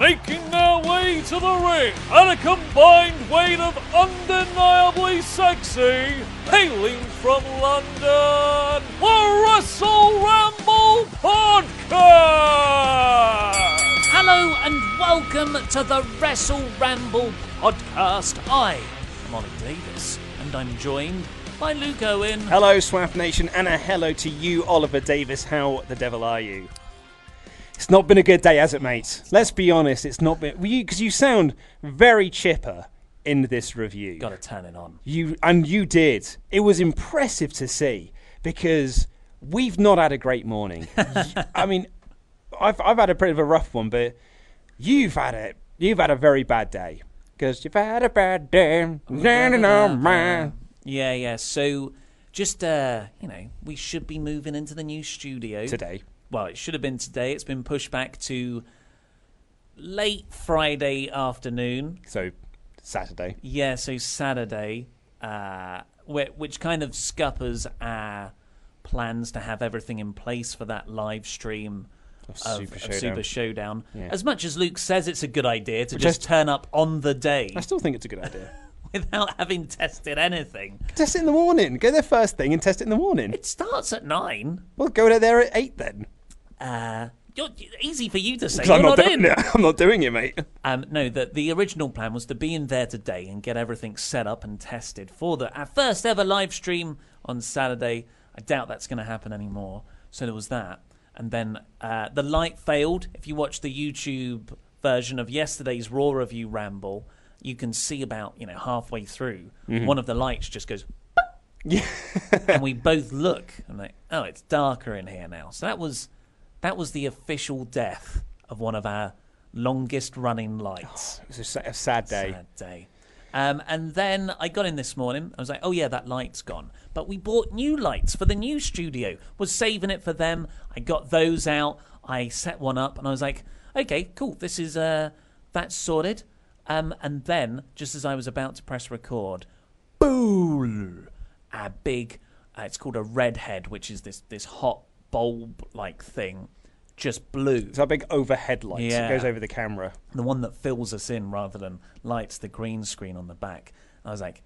Making their way to the ring at a combined weight of undeniably sexy, hailing from London, the Wrestle Ramble Podcast! Hello and welcome to the Wrestle Ramble podcast. I am Ollie Davis and I'm joined by Luke Owen. Hello, Swaff Nation, and a hello to you, Oliver Davis. How the devil are you? It's not been a good day, has it, mate? Let's be honest. It's not been because you, sound very chipper in this review. Got to turn it on. You and you did. It was impressive to see because we've not had a great morning. I mean, I've I've had a bit of a rough one, but you've had it. You've had a very bad day because you've had a bad day. Yeah, yeah. So, just uh, you know, we should be moving into the new studio Today, Well, it should have been today. It's been pushed back to late Friday afternoon. so Saturday. Yeah, so Saturday, uh, whi- which kind of scuppers our plans to have everything in place for that live stream Of of, Super of Showdown. Super Showdown. Yeah. As much as Luke says it's a good idea to Which just turn up on the day I still think it's a good idea. without having tested anything. test it in the morning. Go there first thing and test it in the morning. It starts at nine. Well, go there at eight then. Uh, easy for you to say. You're I'm not, not doing in. it. I'm not doing it, mate. Um, no, the, the original plan was to be in there today and get everything set up and tested for the our first ever live stream on Saturday. I doubt that's going to happen anymore. So there was that. And then uh, the light failed. If you watch the YouTube version of yesterday's Raw review ramble, you can see about you know halfway through one of the lights just goes. yeah. and we both look and like, oh, it's darker in here now. So that was that was the official death of one of our longest running lights. It was a, a sad day. Sad day. Um, and then I got in this morning. I was like, oh yeah, that light's gone. But we bought new lights for the new studio. Was saving it for them. I got those out. I set one up, and I was like, okay, cool. This is uh, that's sorted. Um, and then, just as I was about to press record, boom! A big. Uh, it's called a redhead, which is this this hot bulb like thing. Just blue. It's our big overhead light. Yeah. It goes over the camera. the one that fills us in rather than lights the green screen on the back. I was like,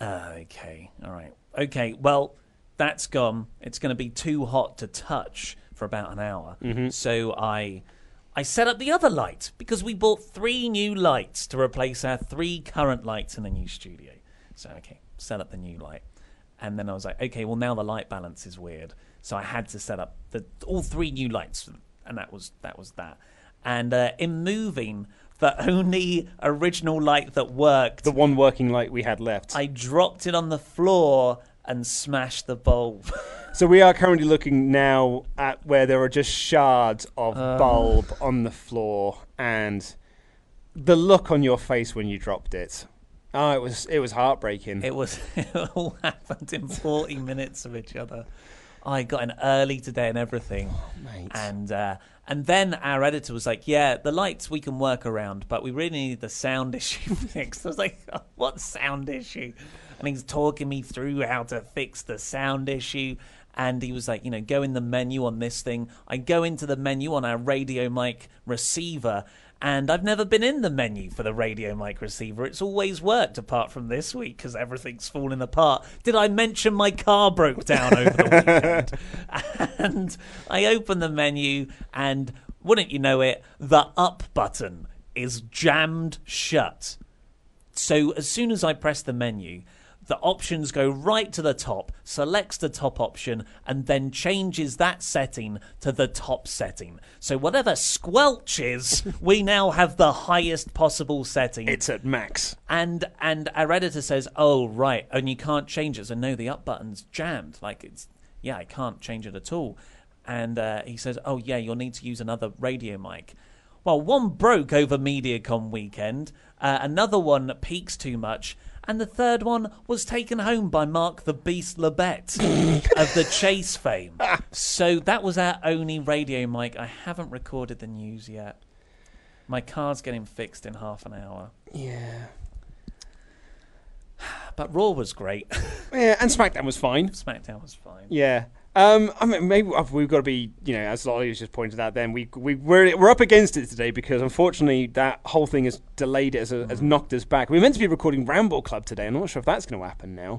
uh, okay, all right, okay. Well, that's gone. It's going to be too hot to touch for about an hour. So I, I set up the other light because we bought three new lights to replace our three current lights in the new studio. So okay, set up the new light, and then I was like, okay, well now the light balance is weird. So I had to set up the all three new lights, and that was that was that. And uh, in moving the only original light that worked, The one working light we had left. I dropped it on the floor and smashed the bulb. So we are currently looking now at where there are just shards of Uh. bulb on the floor, and the look on your face when you dropped it. Oh, it was it was heartbreaking. It was it all happened in forty minutes of each other. I got in early today and everything, mate. and uh, and then our editor was like, "Yeah, the lights we can work around, but we really need the sound issue fixed." I was like, "Oh, "What sound issue?" And he's talking me through how to fix the sound issue, And he was like, you know, go in the menu on this thing. I go into the menu on our radio mic receiver, and I've never been in the menu for the radio mic receiver. It's always worked apart from this week because everything's fallen apart. Did I mention my car broke down over the weekend? and I open the menu, and wouldn't you know it, the up button is jammed shut. So as soon as I press the menu, the options go right to the top, selects the top option, and then changes that setting to the top setting. So whatever squelch is, we now have the highest possible setting. It's at max. and and our editor says, "Oh right, and you can't change it." So no, the up button's jammed. Like it's yeah, I can't change it at all. And uh, he says, "Oh yeah, you'll need to use another radio mic." Well, one broke over MediaCom weekend, uh, another one peaks too much, and the third one was taken home by Mark the Beast Labbett of the Chase fame. So that was our only radio mic. I haven't recorded the news yet. My car's getting fixed in half an hour. Yeah. But Raw was great. Yeah, and SmackDown was fine. SmackDown was fine. Yeah. Um, I mean, maybe we've got to be, you know, as Lolly was just pointed out. Then we we we're, we're up against it today because unfortunately that whole thing has delayed it, has, has knocked us back. We are meant to be recording Ramble Club today. I'm not sure if that's going to happen now.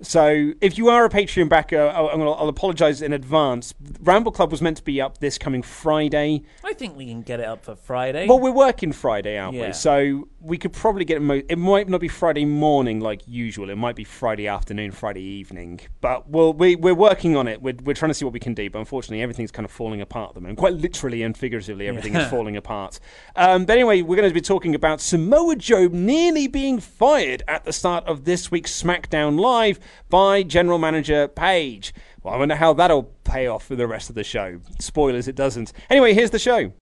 So if you are a Patreon backer, I'll, I'll, apologise in advance. Ramble Club was meant to be up this coming Friday. I think we can get it up for Friday. Well, we're working Friday, aren't Yeah. we? So we could probably get it. Mo- it might not be Friday morning like usual. It might be Friday afternoon, Friday evening. But we'll, we we're working on it. We're we're trying to see what we can do. But unfortunately, everything's kind of falling apart at the moment. Quite literally and figuratively, everything is falling apart. Um, but anyway, we're going to be talking about Samoa Joe nearly being fired at the start of this week's SmackDown Live by General Manager Paige. Well, I wonder how that'll pay off for the rest of the show. Spoilers, it doesn't. Anyway, here's the show.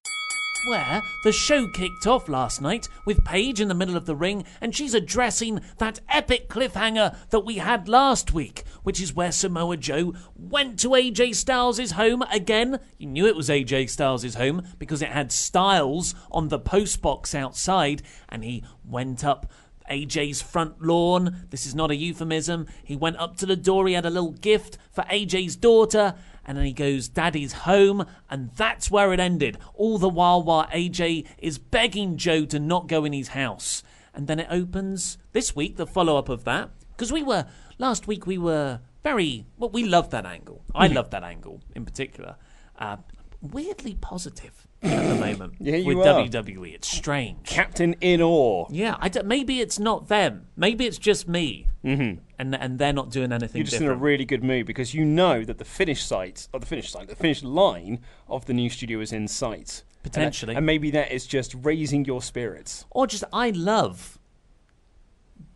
where the show kicked off last night with Paige in the middle of the ring and she's addressing that epic cliffhanger that we had last week, which is where Samoa Joe went to AJ Styles' home again. You knew it was AJ Styles' home because it had Styles on the post box outside and he went up AJ's front lawn. This is not a euphemism. He went up to the door. He had a little gift for AJ's daughter. And then he goes, Daddy's home. And that's where it ended. All the while, while AJ is begging Joe to not go in his house. And then it opens this week, the follow up of that. Because we were, last week, we were very, well, we loved that angle. I loved that angle in particular. Uh, weirdly positive at the moment Yeah, you with are. WWE. It's strange. Captain in awe. Yeah, I maybe it's not them. Maybe it's just me, mm-hmm. and and they're not doing anything You're just different. in a really good mood because you know that the finish site, or the finish site, the finish line of the new studio is in sight. And Potentially. And, maybe that is just raising your spirits. or just I love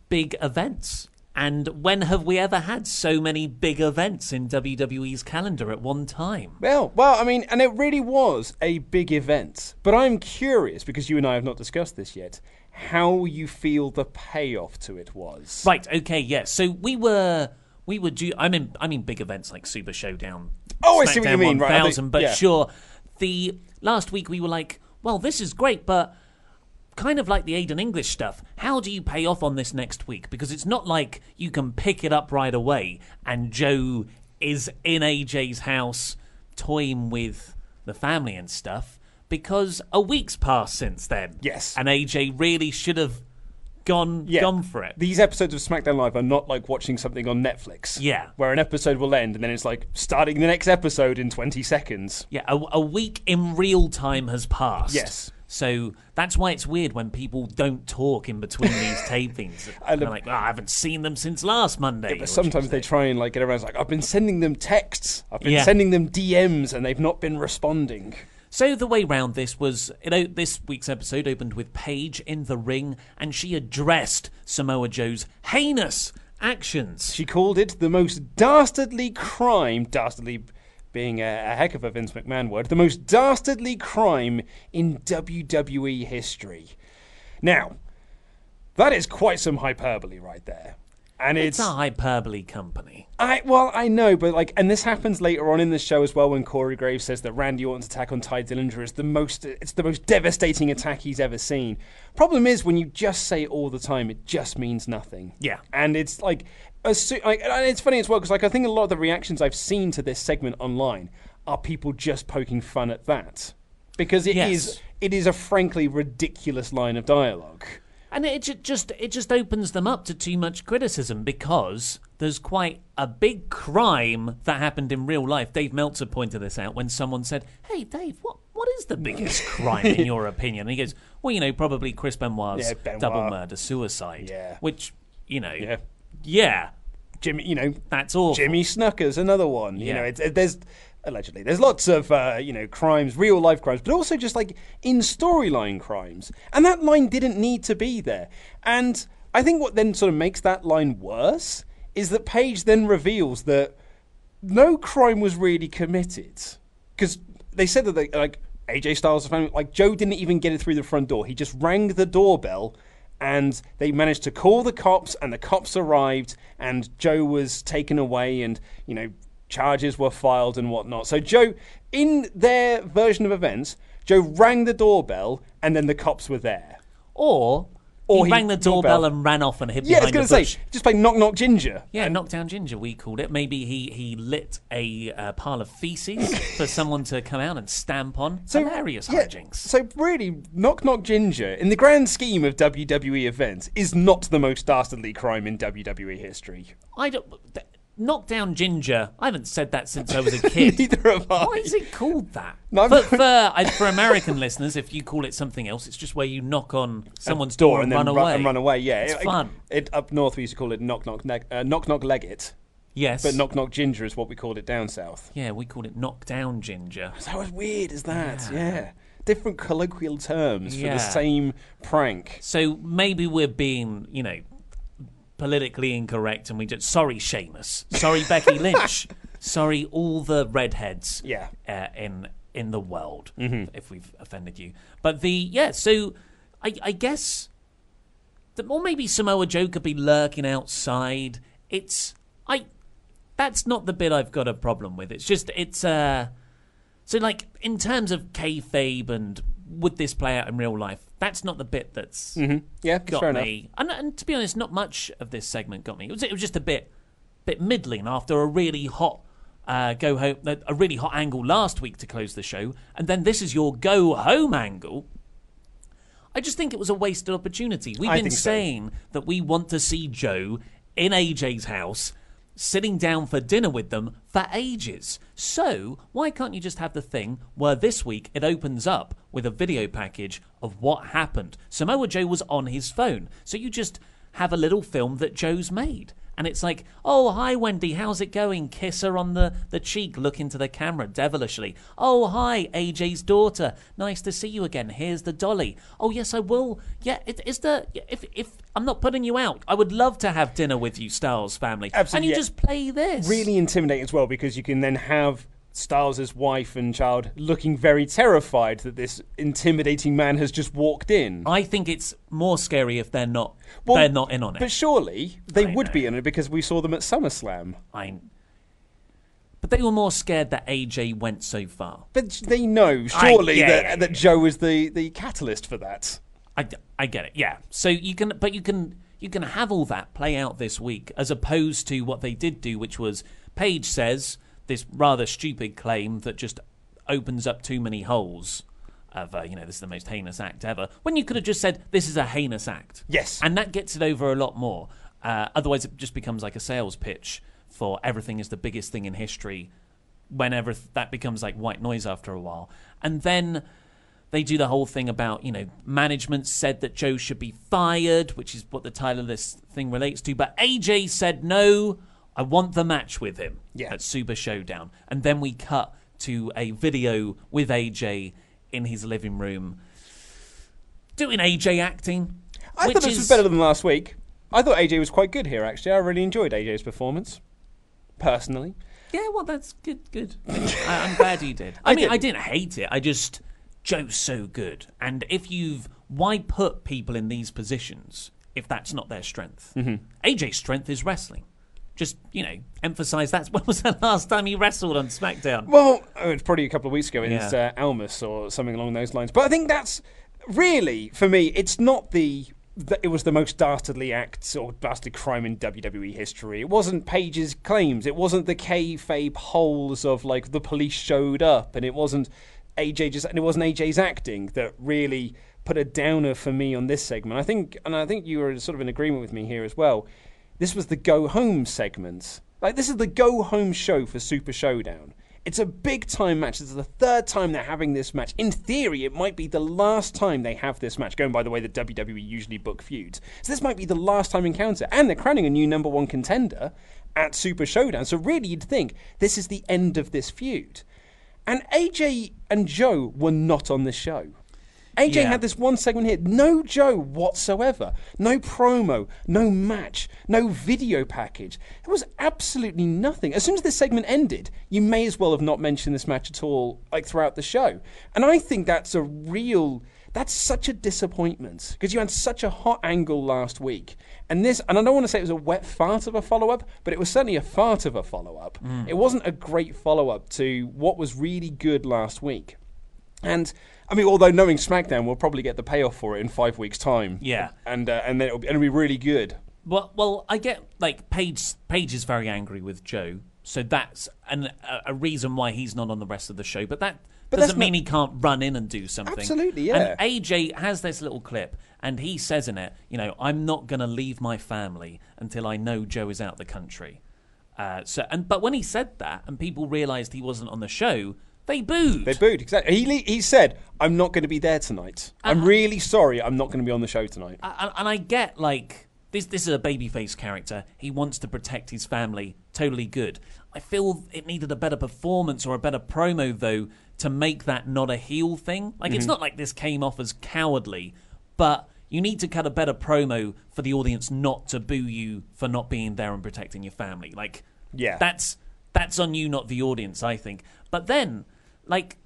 big events. And when have we ever had so many big events in WWE's calendar at one time? Well, well, I mean, and it really was a big event. But I'm curious because you and I have not discussed this yet. How you feel the payoff to it was? Right. Okay. Yes. So we were we were due. I mean, I mean big events like Super Showdown. Oh, I see what you SmackDown mean, right, think- 1000, but yeah. sure. The last week we were like, well, this is great, but kind of like the Aiden English stuff. How do you pay off on this next week? Because it's not like you can pick it up right away and Joe is in AJ's house toying with the family and stuff. Because a week's passed since then. Yes. And AJ really should have gone Yeah. gone for it. These episodes of SmackDown Live are not like watching something on Netflix. Yeah. Where an episode will end and then it's like starting the next episode in 20 seconds. Yeah, a, a week in real time has passed. Yes. So that's why it's weird when people don't talk in between these tapings. And they're like, "Oh, I haven't seen them since last Monday. But sometimes they try and like get around. Like I've been sending them texts, I've been Yeah. sending them DMs, and they've not been responding. So the way round this was, you know, this week's episode opened with Paige in the ring, and she addressed Samoa Joe's heinous actions. She called it the most dastardly crime. Dastardly being a, a heck of a Vince McMahon word. The most dastardly crime in WWE history. Now, that is quite some hyperbole right there. And It's it's, a hyperbole company. I well, I know, but like, and this happens later on in the show as well when Corey Graves says that Randy Orton's attack on Tye Dillinger is the most, it's the most devastating attack he's ever seen. Problem is, when you just say it all the time, it just means nothing. Yeah. and it's like as like, and it's funny as well because like I think a lot of the reactions I've seen to this segment online are people just poking fun at that because it is Yes. it is a frankly ridiculous line of dialogue. And it just it just opens them up to too much criticism because there's quite a big crime that happened in real life. Dave Meltzer pointed this out when someone said, "Hey, Dave, what what is the biggest crime in your opinion?" And he goes, "Well, you know, probably Chris Benoit's Yeah, Benoit. double murder suicide." Yeah. which you know, Yeah. Yeah, Jimmy, you know, that's all. Jimmy Snuka's another one. You know, it's, it, there's allegedly there's lots of uh, you know crimes, real life crimes, but also just like in storyline crimes, and that line didn't need to be there. And I think what then sort of makes that line worse is that Paige then reveals that no crime was really committed because they said that they, like AJ Styles' family, like Joe didn't even get it through the front door. He just rang the doorbell, and they managed to call the cops, and the cops arrived, and Joe was taken away, and you know charges were filed and whatnot. So Joe, in their version of events, Joe rang the doorbell, and then the cops were there. Or, Or he, he- rang the doorbell, and ran off and hid Yeah, I was behind going to say, just play knock knock ginger. Yeah, knock down ginger, we called it. Maybe he, he lit a uh, pile of feces for someone to come out and stamp on. So, Hilarious yeah, hijinks. So really, knock knock ginger, in the grand scheme of WWE events, is not the most dastardly crime in WWE history. I don't. th- Knockdown ginger. I haven't said that since I was a kid. Neither have I. Why is it called that? No, for, for, I- for American listeners, if you call it something else, it's just where you knock on someone's door and and, then run ru- away. and run away. Yeah, it's It- fun. It, up north, we used to call it knock knock neg- uh, knock knock leg it, Yes, but knock knock ginger is what we called it down south. Yeah, we called it knockdown ginger. So as weird as that. Yeah. different colloquial terms for the same prank. So maybe we're being, you know, politically incorrect, and we just sorry, Sheamus, sorry, Becky Lynch, sorry, all the redheads, Yeah. uh, in in the world, if we've offended you. But the yeah, so I, I guess, the, or maybe Samoa Joe could be lurking outside. It's I, that's not the bit I've got a problem with. It's just it's uh. So, like, in terms of kayfabe and would this play out in real life, that's not the bit that's Yeah, that's got me. And, and to be honest, not much of this segment got me. It was, it was just a bit, bit middling after a really hot uh, go home, a really hot angle last week to close the show, and then this is your go home angle. I just think it was a wasted opportunity. We've I been think so. saying that we want to see Joe in AJ's house, sitting down for dinner with them for ages. So, why can't you just have the thing where this week it opens up with a video package of what happened? Samoa Joe was on his phone. So, you just have a little film that Joe's made. And it's like, oh, hi, Wendy, how's it going? Kiss her on the, the cheek, look into the camera devilishly. Oh, hi, AJ's daughter. Nice to see you again. Here's the dolly. Oh, yes, I will. Yeah, it, is the. If, if I'm not putting you out, I would love to have dinner with you, Styles family. Absolutely, And you yeah. just play this. Really intimidating as well because you can then have Styles' wife and child looking very terrified that this intimidating man has just walked in. I think it's more scary if they're not. Well, they're not in on it. But surely they I would know. be in it because we saw them at SummerSlam. I. But they were more scared that AJ went so far. But they know surely yeah, that, yeah, that yeah. Joe is the, the catalyst for that. I, I get it. Yeah. So you can, but you can you can have all that play out this week as opposed to what they did do, which was Paige says this rather stupid claim that just opens up too many holes. Of uh, you know, this is the most heinous act ever. When you could have just said this is a heinous act. Yes. and that gets it over a lot more. Uh, otherwise, it just becomes like a sales pitch for everything is the biggest thing in history. Whenever th- that becomes like white noise after a while, and then they do the whole thing about you know management said that Joe should be fired, which is what the title of this thing relates to. But AJ said no, I want the match with him Yeah. at Super Showdown, and then we cut to a video with AJ in his living room doing AJ acting. I thought this is, was better than last week. I thought AJ was quite good here, actually. I really enjoyed AJ's performance, personally. Yeah, well, that's good. Good. I, I'm glad you did. I, I mean, did. I didn't hate it. I just Joe's so good, and if you've why put people in these positions if that's not their strength? Mm-hmm. AJ's strength is wrestling. Just you know, emphasize that. When was the last time he wrestled on SmackDown? Well, oh, it's probably a couple of weeks ago in Yeah. uh, Almas or something along those lines. But I think that's really, for me, it's not the th- it was the most dastardly act or dastardly crime in WWE history. It wasn't Paige's claims. It wasn't the kayfabe holes of like the police showed up, and it wasn't AJ just and it wasn't AJ's acting that really put a downer for me on this segment. I think, and I think you were sort of in agreement with me here as well. This was the go home segment. Like this is the go home show for Super Showdown. It's a big time match. It's the third time they're having this match. In theory, it might be the last time they have this match, going by the way that WWE usually book feuds. So this might be the last time encounter. And they're crowning a new number one contender at Super Showdown. So really, you'd think this is the end of this feud. And AJ and Joe were not on the show. AJ Yeah. had this one segment here, no Joe whatsoever, no promo, no match, no video package. It was absolutely nothing. As soon as this segment ended, you may as well have not mentioned this match at all, like throughout the show. And I think that's a real, that's such a disappointment because you had such a hot angle last week, and this, and I don't want to say it was a wet fart of a follow up, but it was certainly a fart of a follow up. Mm. It wasn't a great follow up to what was really good last week. And I mean, although knowing SmackDown, we'll probably get the payoff for it in five weeks' time. Yeah. and uh, and then it'll be, it'll be really good. Well, well, I get like Paige. Paige is very angry with Joe, so that's an, a, a reason why he's not on the rest of the show. But that But doesn't mean not- he can't run in and do something. Absolutely, yeah. And AJ has this little clip, and he says in it, you know, I'm not going to leave my family until I know Joe is out the country. Uh, so, and but when he said that, and people realised he wasn't on the show, they booed. They booed exactly. He he said, "I'm not going to be there tonight. Uh-huh. I'm really sorry. I'm not going to be on the show tonight." and, and I get like this. This is a babyface character. He wants to protect his family. Totally good. I feel it needed a better performance or a better promo though to make that not a heel thing. Like Mm-hmm. it's not like this came off as cowardly, but you need to cut a better promo for the audience not to boo you for not being there and protecting your family. Like Yeah. that's that's on you, not the audience. I think. But then, like,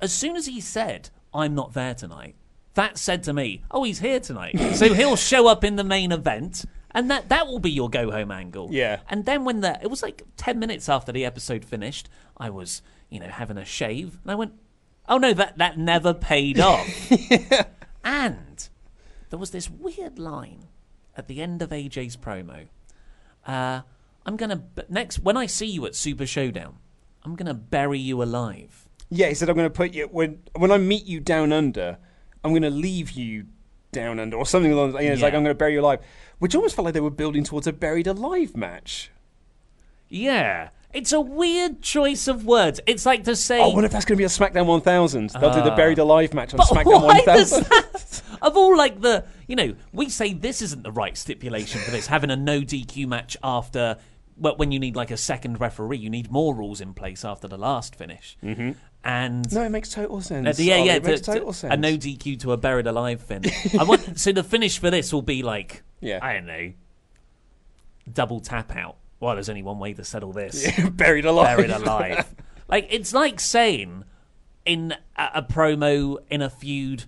as soon as he said, "I'm not there tonight," that said to me, "Oh, he's here tonight." so he'll show up in the main event, and that that will be your go home angle. Yeah. And then when the it was like ten minutes after the episode finished, I was you know having a shave, and I went, "Oh no, that that never paid off." yeah. And there was this weird line at the end of AJ's promo. Uh, I'm gonna next when I see you at Super Showdown, I'm gonna bury you alive. Yeah, he said, "I'm going to put you when when I meet you down under. I'm going to leave you down under, or something along. You know, it's like I'm going to bury you alive." Which almost felt like they were building towards a buried alive match. Yeah, it's a weird choice of words. It's like to say, Oh, I wonder if that's going to be a SmackDown 1000. They'll do the buried alive match on Ah. but SmackDown why does 1000. that? Of all like the, you know, we say this isn't the right stipulation for this. Having a no DQ match after, well, when you need like a second referee, you need more rules in place after the last finish. Mm-hmm. And No, it makes total sense. Uh, yeah, Ollie, yeah, it makes to- total to- sense. a no DQ to a buried alive finish. I want so the finish for this will be like, Yeah. I don't know, double tap out. Well, there's only one way to settle this: buried alive. buried alive. like it's like saying in a, a promo in a feud.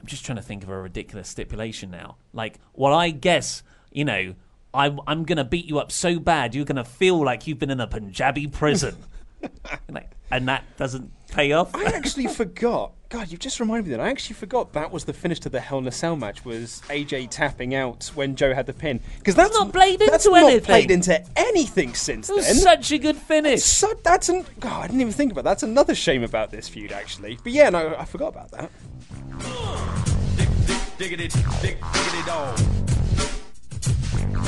I'm just trying to think of a ridiculous stipulation now. Like, well, I guess you know. I'm, I'm gonna beat you up so bad you're gonna feel like you've been in a Punjabi prison, like, and that doesn't pay off. I actually forgot. God, you've just reminded me that. I actually forgot that was the finish to the Hell in a Cell match was AJ tapping out when Joe had the pin. Because that's not played into that's into not anything. played into anything since It was then. such a good finish. So that's an God. I didn't even think about. That. That's another shame about this feud, actually. But yeah, no, I forgot about that. Diggity, dig, diggity dog.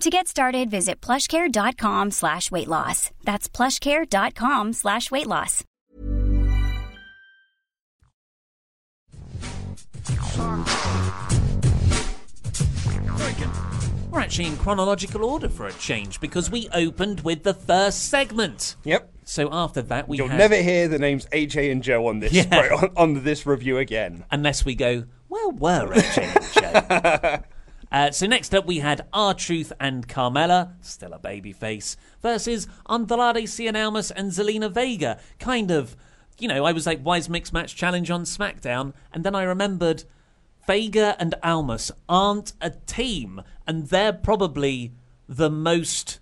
To get started, visit plushcare.com slash weight loss. That's plushcare.com slash weight loss. We're actually in chronological order for a change because we opened with the first segment. Yep. So after that, we You'll had, never hear the names AJ and Joe on this Yeah. right, on, on this review again. unless we go, where were AJ and Joe? Uh, so next up, we had R Truth and Carmella, still a baby face, versus Andrade Cien Almas and Zelina Vega. Kind of, you know, I was like, why is Mixed Match Challenge on SmackDown? And then I remembered Vega and Almas aren't a team, and they're probably the most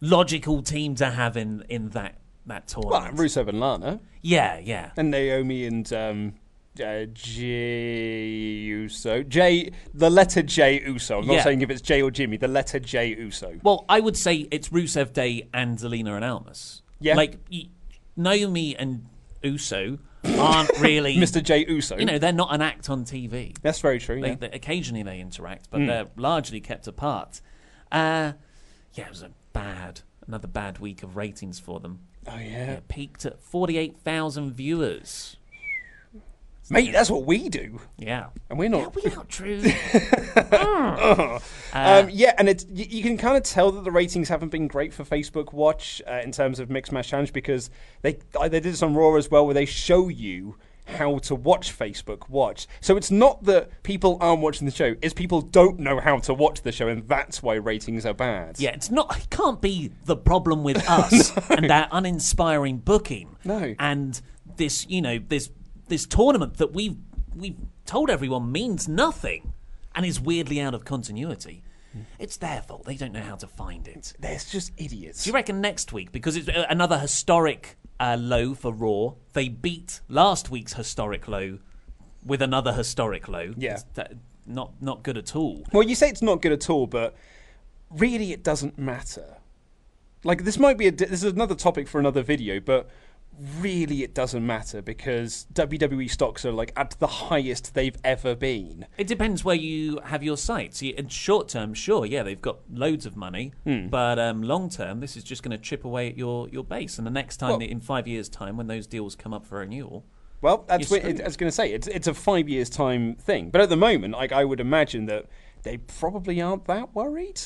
logical team to have in, in that, that tournament. Well. Rusev and Lana. yeah, yeah. And Naomi and um, uh, J Uso. J, the letter J Uso. I'm not Yeah. saying if it's J or Jimmy, the letter J Uso. Well, I would say it's Rusev Day and Zelina and Almas. Yeah. Like, Naomi and Uso aren't really. Mr. J Uso. You know, they're not an act on TV. That's very true. They, yeah. they- occasionally they interact, but they're largely kept apart. Uh, yeah, it was a bad, another bad week of ratings for them. oh, yeah. It peaked at 48,000 viewers. Mate, that's what we do. Yeah. And we're not. Yeah, we're not true. Um, yeah, and it's you, you can kind of tell that the ratings haven't been great for Facebook Watch uh, in terms of Mixed Match Challenge because they uh, they did this on Raw as well, where they show you how to watch Facebook Watch. So it's not that people aren't watching the show; it's people don't know how to watch the show, and that's why ratings are bad. Yeah, it's not. It can't be the problem with us and our uninspiring booking. No. and this, you know, this this tournament that we've we've told everyone means nothing and is weirdly out of continuity. It's their fault. They don't know how to find it. They're just idiots. Do you reckon next week, because it's uh, another historic uh, low for Raw, they beat last week's historic low with another historic low? Yeah. That- not not good at all. Well, you say it's not good at all, but really, it doesn't matter. Like this might be a this is another topic for another video, but really, it doesn't matter because WWE stocks are like at the highest they've ever been. It depends where you have your sights. In short term, sure, yeah, they've got loads of money, Hmm. but um, long term, this is just going to chip away at your, your base. And the next time, Well- in five years' time, when those deals come up for renewal, Well, that's what it. I was going to say. It's it's a five years time thing, but at the moment, like I would imagine that they probably aren't that worried.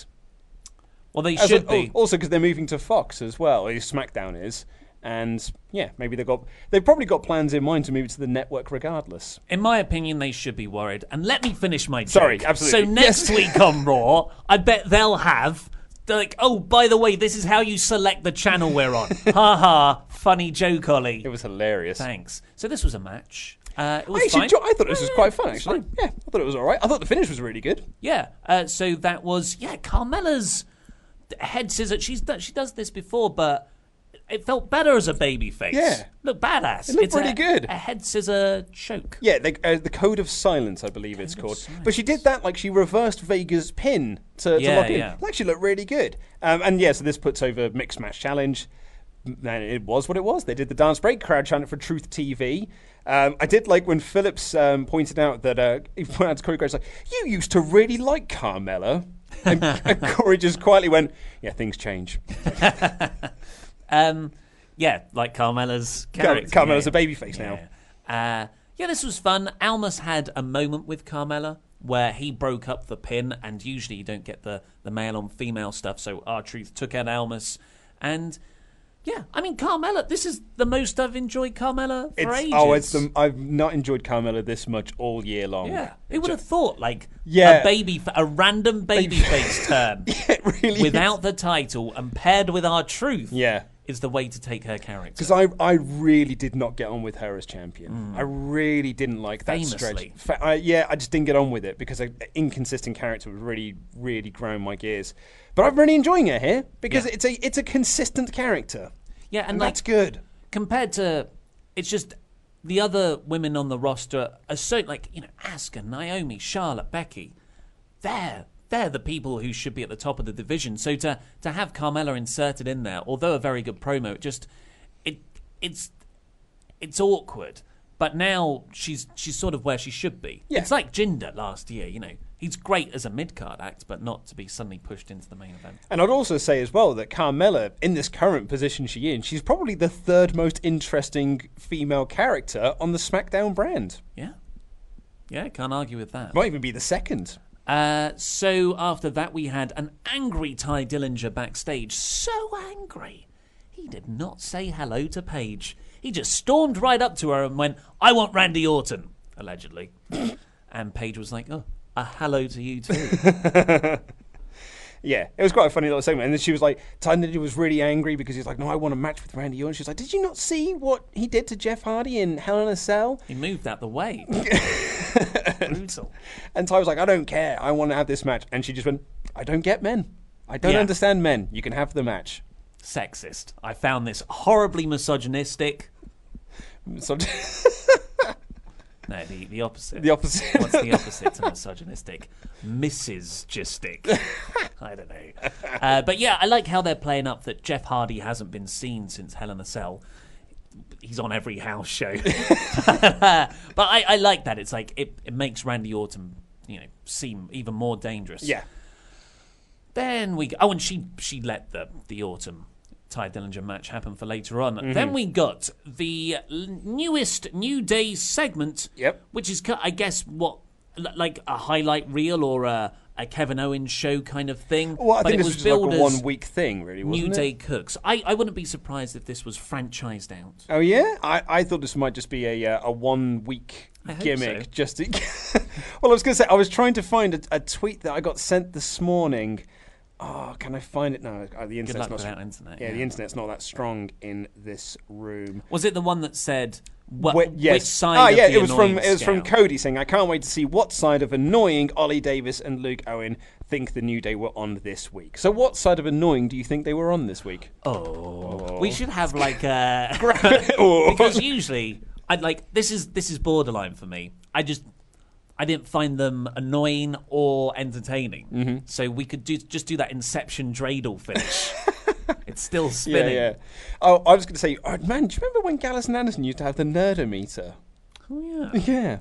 well, they As should a- be. Also, because they're moving to Fox as well. or SmackDown is, and yeah, maybe they've got they've probably got plans in mind to move to the network regardless. In my opinion, they should be worried. And let me finish my joke. Sorry, absolutely. So next Yes. week on Raw, I bet they'll have. they're like, oh, by the way, this is how you select the channel we're on. ha ha, funny joke, Ollie. It was hilarious. Thanks. So this was a match. Uh, it was I actually fine. I thought this was quite fun. Actually, yeah, I thought it was all right. I thought the finish was really good. Yeah. Uh, so that was yeah. Carmella's head scissors. She's she does this before, but it felt better as a baby face. Yeah. Look badass. It looked it's pretty a, good. A head scissor choke. Yeah, the, uh, the Code of Silence, I believe it's called. But she did that like she reversed Vega's pin to, to Yeah, lock in. yeah. It actually looked really good. Um, and yeah, so this puts over Mixed Match Challenge. And it was what it was. They did the dance break, crowd chanted for Truth TV. Um, I did like when Phillips um, pointed out that uh, he pointed out to Corey Graves like, "You used to really like Carmella," and, and Corey just quietly went, "Yeah, things change." Um, yeah, like Carmella's Car- character. Carmella's yeah. a babyface now. Yeah. Uh, yeah, this was fun. Almas had a moment with Carmella where he broke up the pin, and usually you don't get the, the male on female stuff. So R Truth took out Almas, and Yeah, I mean Carmella. This is the most I've enjoyed Carmella for It's, ages. oh, it's the, I've not enjoyed Carmella this much all year long. yeah. Who would have thought like Yeah. a baby, a random baby face turn it really without the title and paired with R Truth. Yeah. Is the way to take her character. Because I, I really did not get on with her as champion. I really didn't like that Mm. Famously. stretch. Fa- I, yeah, I just didn't get on with it because an inconsistent character was really, really growing my gears. But I'm really enjoying her here because Yeah. it's a it's a consistent character, yeah, and, and like that's good. compared to, it's just the other women on the roster are so like you know Asuka, Naomi, Charlotte, Becky. They're they're the people who should be at the top of the division. So to to have Carmella inserted in there, although a very good promo, it just it it's it's awkward. But now she's she's sort of where she should be. Yeah. It's like Jinder last year. You know, he's great as a mid card act, but not to be suddenly pushed into the main event. And I'd also say as well that Carmella, in this current position she's in, she's probably the third most interesting female character on the SmackDown brand. Yeah, yeah, can't argue with that. Might even be the second. Uh, so after that, we had an angry Tye Dillinger backstage. So angry. He did not say hello to Paige. He just stormed right up to her and went, I want Randy Orton, allegedly. and Paige was like, oh, a hello to you too. Yeah, it was quite a funny little segment. And then she was like, Tye Dillinger was really angry because he's like, no, I want a match with Randy Orton. She was like, did you not see what he did to Jeff Hardy in Hell in a Cell? he moved out the way. Brutal. And Tye was like, I don't care. I want to have this match. And she just went, I don't get men. I don't Yeah. understand men. You can have the match. Sexist. I found this horribly misogynistic. So, No, the, the opposite. the opposite. What's the opposite to misogynistic? Mrs. Gistic. I don't know. Uh, but yeah, I like how they're playing up that Jeff Hardy hasn't been seen since Hell in a Cell. He's on every house show. but I, I like that. It's like it, it makes Randy Orton, you know, seem even more dangerous. yeah. Then we oh, and she she let the the autumn Tye Dillinger match happen for later on. Mm-hmm. Then we got the newest New Day segment, Yep. which is I guess what like a highlight reel or a, a Kevin Owens show kind of thing. Well, I but think it this was was like a one week thing, really, wasn't New it? Day cooks. I, I wouldn't be surprised if this was franchised out. Oh yeah, I, I thought this might just be a uh, a one week gimmick. so. Just to well, I was going to say I was trying to find a, a tweet that I got sent this morning. Oh, can I find it now? Uh, the internet's luck not without internet, Yeah, yeah. the internet's not that strong in this room. Was it the one that said what, Wait, yes. which side? ah, of yeah, it was from it was from? Cody saying, "I can't wait to see what side of annoying Ollie Davis and Luke Owen think the New Day were on this week." So, what side of annoying do you think they were on this week? Oh, we should have like a Oh. because usually I'd like this is this is borderline for me. I just I didn't find them annoying or entertaining. Mm-hmm. So we could do just do that Inception dreidel finish. it's still spinning. yeah. Oh, I was going to say, oh, man, do you remember when Gallows and Anderson used to have the Nerdometer? Oh yeah, Yeah,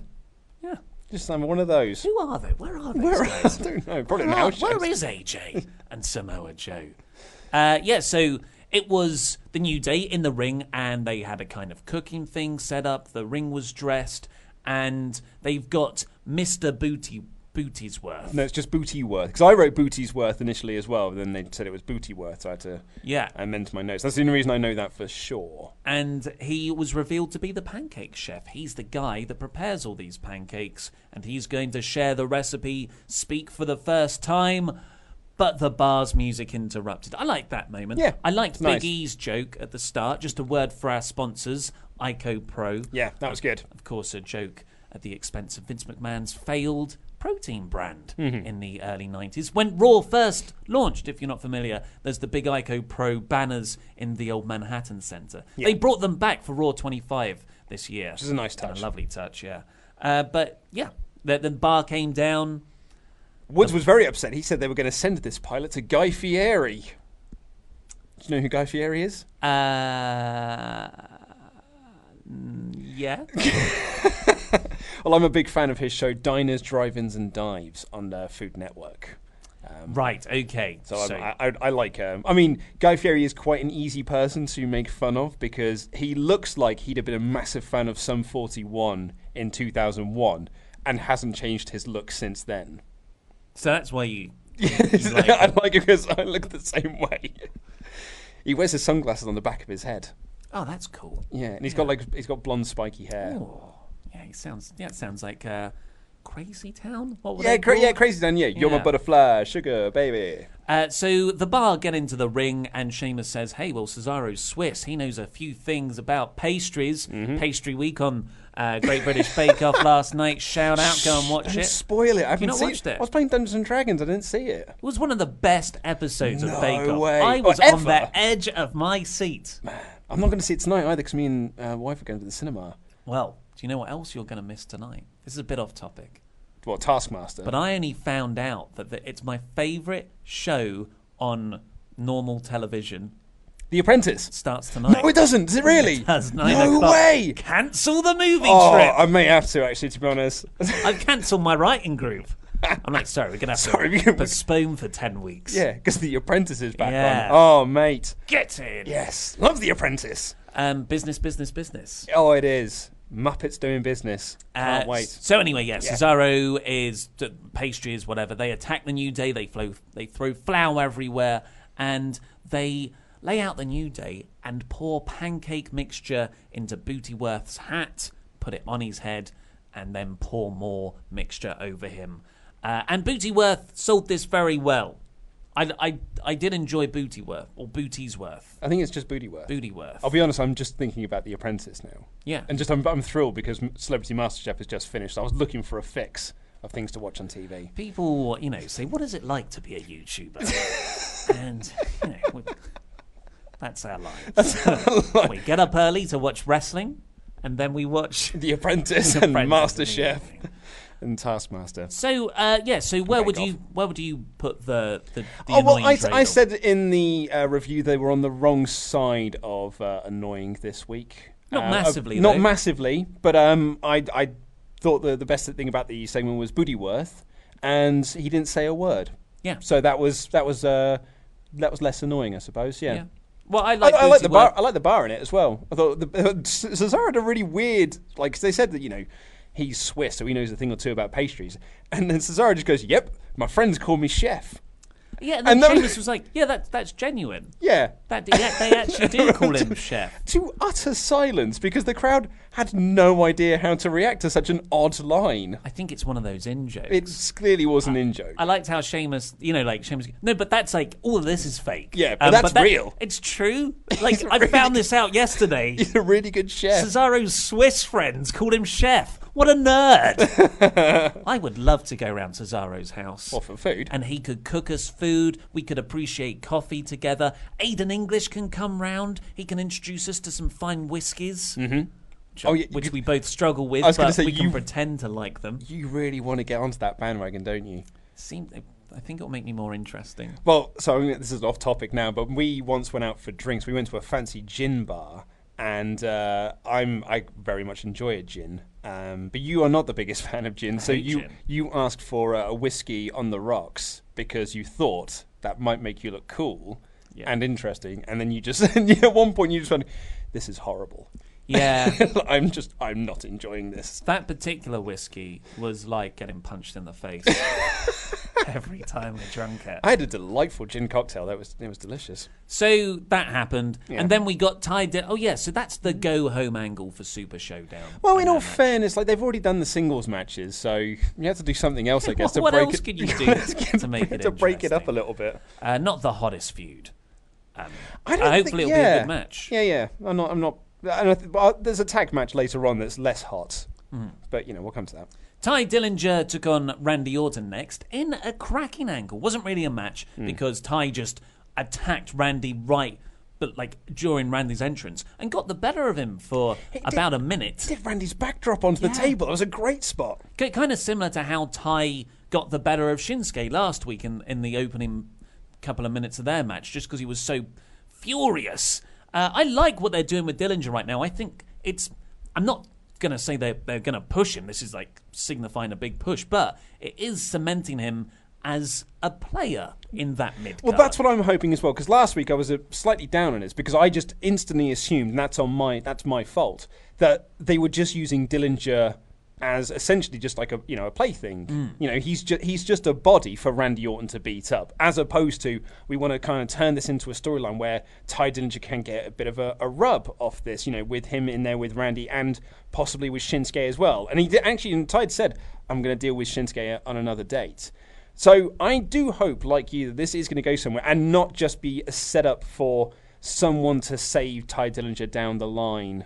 yeah. just um, one of those. Who are they? Where are they? Where? I don't know. Probably Where, now. are- where is AJ and Samoa Joe? Uh, yeah, so it was the New Day in the ring, and they had a kind of cooking thing set up. The ring was dressed, and they've got Mister Booty Booty's worth. No, it's just Booty Worth. Because I wrote Booty's Worth initially as well, but then they said it was Booty Worth, so I had to Yeah, amend my notes. That's the only reason I know that for sure. and he was revealed to be the pancake chef. He's the guy that prepares all these pancakes, and he's going to share the recipe, speak for the first time. But the bar's music interrupted. I like that moment. Yeah, I liked it's nice. Big E's joke at the start. Just a word for our sponsors, ICO Pro. Yeah, that was good. Of course, a joke at the expense of Vince McMahon's failed protein brand Mm-hmm. in the early 90s. When Raw first launched, if you're not familiar, there's the big ICO Pro banners in the old Manhattan Center. Yeah. They brought them back for Raw 25 this year. Which is a nice And touch. A lovely touch, yeah. Uh, but yeah, the, the bar came down. Woods was very upset. He said they were going to send this pilot to Guy Fieri. Do you know who Guy Fieri is? Uh, mm, yeah. Well, I'm a big fan of his show Diners, Drive-Ins, and Dives on uh, Food Network. right, okay. So, I'm- I, I, I like him. I mean, Guy Fieri is quite an easy person to make fun of because he looks like he'd have been a massive fan of Sum 41 in 2001 and hasn't changed his look since then. So that's why you. I like it because I look the same way. He wears his sunglasses on the back of his head. Oh, that's cool. Yeah, and he's got like he's got blonde spiky hair. Oh, yeah, he sounds. Yeah, it sounds like uh, Crazy Town. What were Yeah, they cra- yeah, crazy Town. Yeah, you're my Yeah. butterfly, sugar baby. Uh, so the bar get into the ring, and Sheamus says, "Hey, well, Cesaro's Swiss. He knows a few things about pastries. Mm-hmm. Pastry Week on uh, Great British Bake Off last night. Shout out, go and watch Don't it. spoil it. I haven't not seen watched it? I was playing Dungeons and Dragons. I didn't see it. It was one of the best episodes No of Bake Off. way. I was Or on the edge of my seat. Man, I'm not going to see it tonight either because me and uh, wife are going to the cinema. Well, do you know what else you're going to miss tonight? This is a bit off topic. What Taskmaster? But I only found out that the, it's my favourite show on normal television. The Apprentice. Starts tonight. No, it doesn't. Does it really? It does. Nine no o'clock. way. Cancel the movie Oh, trip. I may have to actually, to be honest. I've cancelled my writing group. I'm like, sorry, we're gonna have Sorry, to postpone for ten weeks. yeah, because The Apprentice is back Yeah. on. Oh, mate. Get in. Yes, love The Apprentice. Um, business, business, business. Oh, it is. Muppets doing business. Can't Uh, wait. So anyway, yeah, Cesaro is d- pastries, whatever. They attack the New Day. They flow, they throw flour everywhere, and they lay out the New Day and pour pancake mixture into Bootyworth's hat, put it on his head, and then pour more mixture over him. Uh, and Bootyworth sold this very well. I, I, I did enjoy Bootyworth or Booty's Worth. I think it's just Bootyworth. Bootyworth. I'll be honest, I'm just thinking about The Apprentice now. Yeah. And just, I'm, I'm thrilled because Celebrity MasterChef has just finished. I was looking for a fix of things to watch on TV. people, you know, say, "What is it like to be a YouTuber?" and you know, we, that's our lives. we get up early to watch wrestling, and then we watch. The Apprentice The and Apprentice the MasterChef. And Taskmaster. So, uh, yeah. So, where would Bake you where would you put the the, the Oh well, I, I said in the uh, review they were on the wrong side of uh, annoying this week. Not Uh, massively, not massively, but um, I I thought the the best thing about the segment was Bootyworth, and he didn't say a word. Yeah. So that was that was uh, that was less annoying, I suppose. Yeah. Yeah. Well, I I, like. I like the bar. I like the bar in it as well. I thought the, Cesaro had a really weird, like 'cause they said that you know he's Swiss, so he knows a thing or two about pastries, and then Cesaro just goes, "Yep, my friends call me chef." Yeah, and then and then- Sheamus was like, "Yeah, that that's genuine. Yeah, That yeah, they actually do call him chef." to utter silence because the crowd had no idea how to react to such an odd line. I think it's one of those in jokes. It clearly was an in joke. I liked how Sheamus, you know, like Sheamus. No, but that's like all of this is fake. Um, Yeah, but that's that- real. It's true. Like I really found this out yesterday. He's a really good chef. Cesaro's Swiss friends called him chef. What a nerd! I would love to go around Cesaro's house. Well, for food. And he could cook us food. We could appreciate coffee together. Aiden English can come round. He can introduce us to some fine whiskies. Mm-hmm. Which, Oh, yeah, which you- we both struggle with, I was but say, we can pretend to like them. You really want to get onto that bandwagon, don't you? Seem, I think it'll make me more interesting. Well, so I mean, this is off topic now, but we once went out for drinks. We went to a fancy gin bar, and uh, I'm I very much enjoy a gin. Um, but you are not the biggest fan of gin, so you gin. you asked for a whiskey on the rocks because you thought that might make you look cool Yeah. and interesting, and then you just at one point you just went, "This is horrible." Yeah. I'm just I'm not enjoying this. That particular whiskey was like getting punched in the face every time we drank it. I had a delightful gin cocktail. That was it was delicious. So that happened, Yeah. and then we got tied in. Oh yeah, so that's the go home angle for Super Showdown. Well, in all match. fairness, like they've already done the singles matches, so you have to do something else, I guess, to what break else it. could you do to make it to break it up a little bit? uh, not the hottest feud. Um, I don't uh, think- hopefully it'll yeah. be a good match. Yeah, yeah. I'm not. I'm not. Th- uh, there's a tag match later on that's less hot, Hmm. but you know we'll come to that. Tye Dillinger took on Randy Orton next in a cracking angle. Wasn't really a match Hmm. because Tye just attacked Randy right, but like during Randy's entrance and got the better of him for about a minute. Did Randy's backdrop onto the table? It was a great spot. Kind of similar to how Ty got the better of Shinsuke last week in, in the opening couple of minutes of their match, just because he was so furious. Uh, I like what they're doing with Dillinger right now. I think it's. I'm not going to say they're, they're going to push him. This is like signifying a big push, but it is cementing him as a player in that mid. Well, that's what I'm hoping as well. Because last week I was uh, slightly down on this because I just instantly assumed, and that's on my that's my fault, that they were just using Dillinger as essentially just like a you know a plaything. Mm. You know, he's just he's just a body for Randy Orton to beat up, as opposed to we want to kind of turn this into a storyline where Tye Dillinger can get a bit of a, a rub off this. You know, with him in there with Randy and possibly with Shinsuke as well. And he did, actually, and Tye said, "I'm going to deal with Shinsuke on another date." So I do hope, like you, that this is going to go somewhere and not just be a setup for someone to save Tye Dillinger down the line.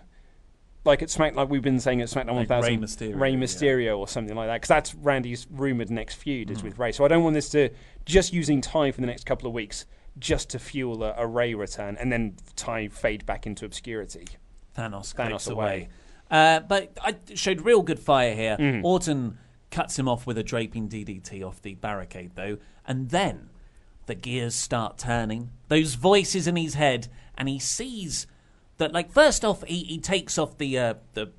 Like at Smack, like we've been saying at SmackDown Like 1000, Rey Mysterio, Rey yeah. Mysterio or something like that, because that's Randy's rumored next feud Mm. is with Rey. So I don't want this to just using Tye for the next couple of weeks just to fuel a, a Rey return and then Tye fade back into obscurity. Thanos, Thanos away. away. Uh, but I showed real good fire here. Mm. Orton cuts him off with a draping DDT off the barricade, though, and then the gears start turning. Those voices in his head, and he sees that. Like first off, he, he takes off the uh, the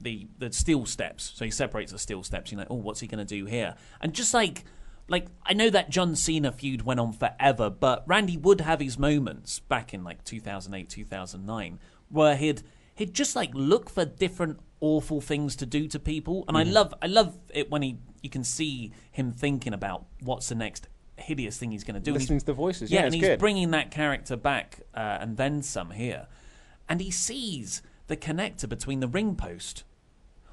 the the steel steps. So he separates the steel steps. You know, like, oh, what's he going to do here? And just like like I know that John Cena feud went on forever, but Randy would have his moments back in like 2008, 2009, where he'd he'd just like look for different awful things to do to people, and I Mhm. love I love it when he you can see him thinking about what's the next hideous thing he's going to do. Listening to the voices, yeah, yeah, and he's good. bringing that character back uh, and then some here, and he sees the connector between the ring post.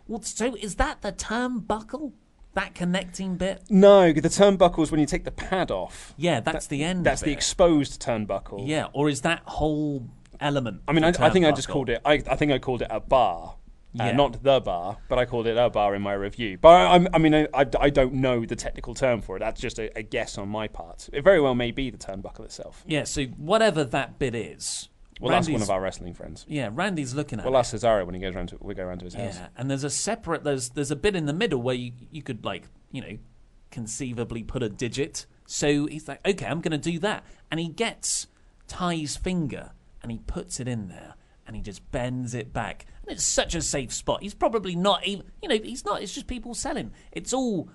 Well, so is that the turnbuckle? That connecting bit? No, the turnbuckle is when you take the pad off. Yeah, that's the end. That's the exposed turnbuckle. Yeah, or is that whole element? I mean, I, I think I just called it. I, I think I called it a bar, uh, not the bar, but I called it a bar in my review. But I, I'm- I mean, I, I, I don't know the technical term for it. That's just a, a guess on my part. It very well may be the turnbuckle itself. Yeah, so whatever that bit is. Well, that's one of our wrestling friends. Yeah, Randy's looking at Well, that's Cesaro when he goes around to we go around to his house. Yeah, and there's a separate there's there's a bit in the middle where you you could like you know conceivably put a digit. So he's like, okay, I'm going to do that, and he gets Tye's finger and he puts it in there and he just bends it back, and it's such a safe spot. He's probably not even you know he's not. It's just people selling. It's all.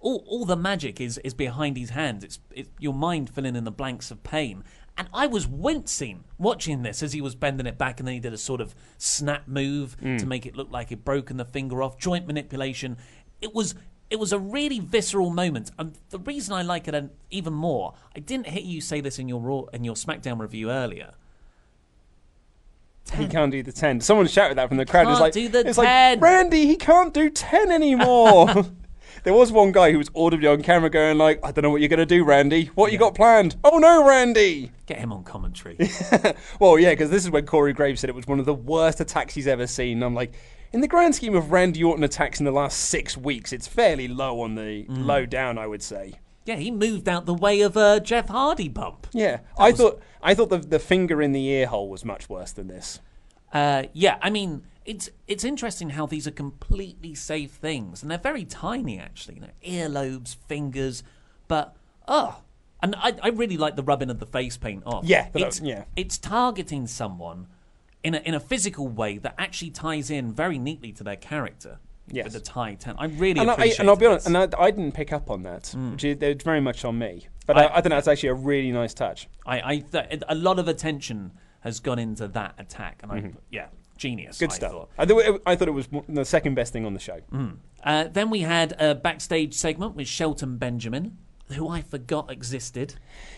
All, all the magic is, is behind his hands. It's, it's your mind filling in the blanks of pain. And I was wincing watching this as he was bending it back, and then he did a sort of snap move Mm. to make it look like he'd broken the finger off. Joint manipulation. It was it was a really visceral moment, and the reason I like it even more, I didn't hear you say this in your Raw in your SmackDown review earlier. He can't do the ten. Someone shouted that from the crowd. it's Can't like, do the it's 10. like Randy, he can't do ten anymore. there was one guy who was audibly on camera going like, "I don't know what you're going to do, Randy. What you got planned? Oh no, Randy." Get him on commentary. well, yeah, because this is when Corey Graves said it was one of the worst attacks he's ever seen. I'm like, in the grand scheme of Randy Orton attacks in the last six weeks, it's fairly low on the Mm. low down, I would say. yeah, he moved out the way of a Jeff Hardy bump. Yeah, I thought I thought the the finger in the ear hole was much worse than this. Uh, yeah, I mean, it's it's interesting how these are completely safe things, and they're very tiny actually. You know, earlobes, fingers, but oh, and I, I really like the rubbing of the face paint off. Yeah, that- it's, yeah. it's targeting someone in a in a physical way that actually ties in very neatly to their character. Yes. with the tie ten. I really and I, appreciate. and I'll be honest, and I, I didn't pick up on that, which is, it's very much on me. But I, I- I think that's actually a really nice touch. I, I th- a lot of attention has gone into that attack, and I Mhm. yeah, genius. Good I stuff. thought. I, thought it, I thought it was the second best thing on the show. Uh, then we had a backstage segment with Shelton Benjamin, who I forgot existed.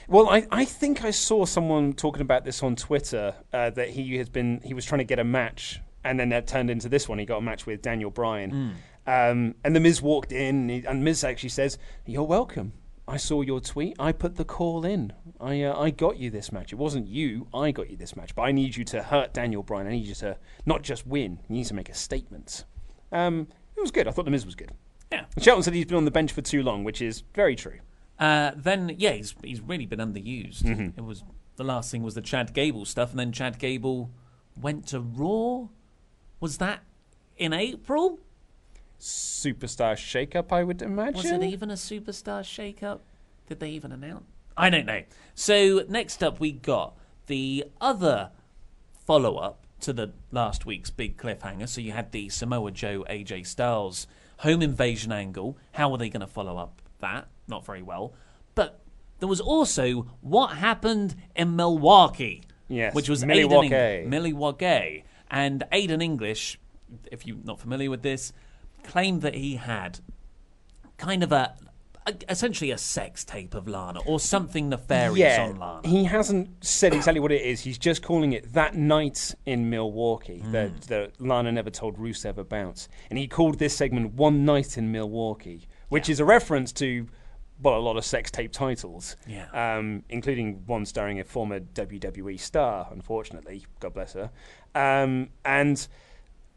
Well, I, I think I saw someone talking about this on Twitter uh, that he has been he was trying to get a match, and then that turned into this one. He got a match with Daniel Bryan, um, and the Miz walked in, and, he, and Miz actually says, "You're welcome. I saw your tweet. I put the call in. I uh, I got you this match. It wasn't you. I got you this match. But I need you to hurt Daniel Bryan. I need you to not just win. You need to make a statement." Um, it was good. I thought the Miz was good. Yeah. Shelton said he's been on the bench for too long, which is very true. Uh, then yeah, he's he's really been underused. Mhm. It was the last thing was the Chad Gable stuff, and then Chad Gable went to Raw. Was that in April? Superstar shakeup, I would imagine. Was it even a superstar shake-up? Did they even announce? I don't know. So next up, we got the other follow-up to the last week's big cliffhanger. So you had the Samoa Joe AJ Styles home invasion angle. How were they going to follow up that? Not very well. But there was also what happened in Milwaukee. Yes, which was Milwaukee. Aiden Milwaukee and Aiden English. If you're not familiar with this, claimed that he had kind of a essentially a sex tape of Lana or something nefarious yeah, on Lana. he hasn't said exactly what it is. He's just calling it that night in Milwaukee Hmm. that, that Lana never told Rusev about, and he called this segment "One Night in Milwaukee," which is a reference to. Well, a lot of sex tape titles, Yeah. um, including one starring a former WWE star, unfortunately, God bless her. Um, and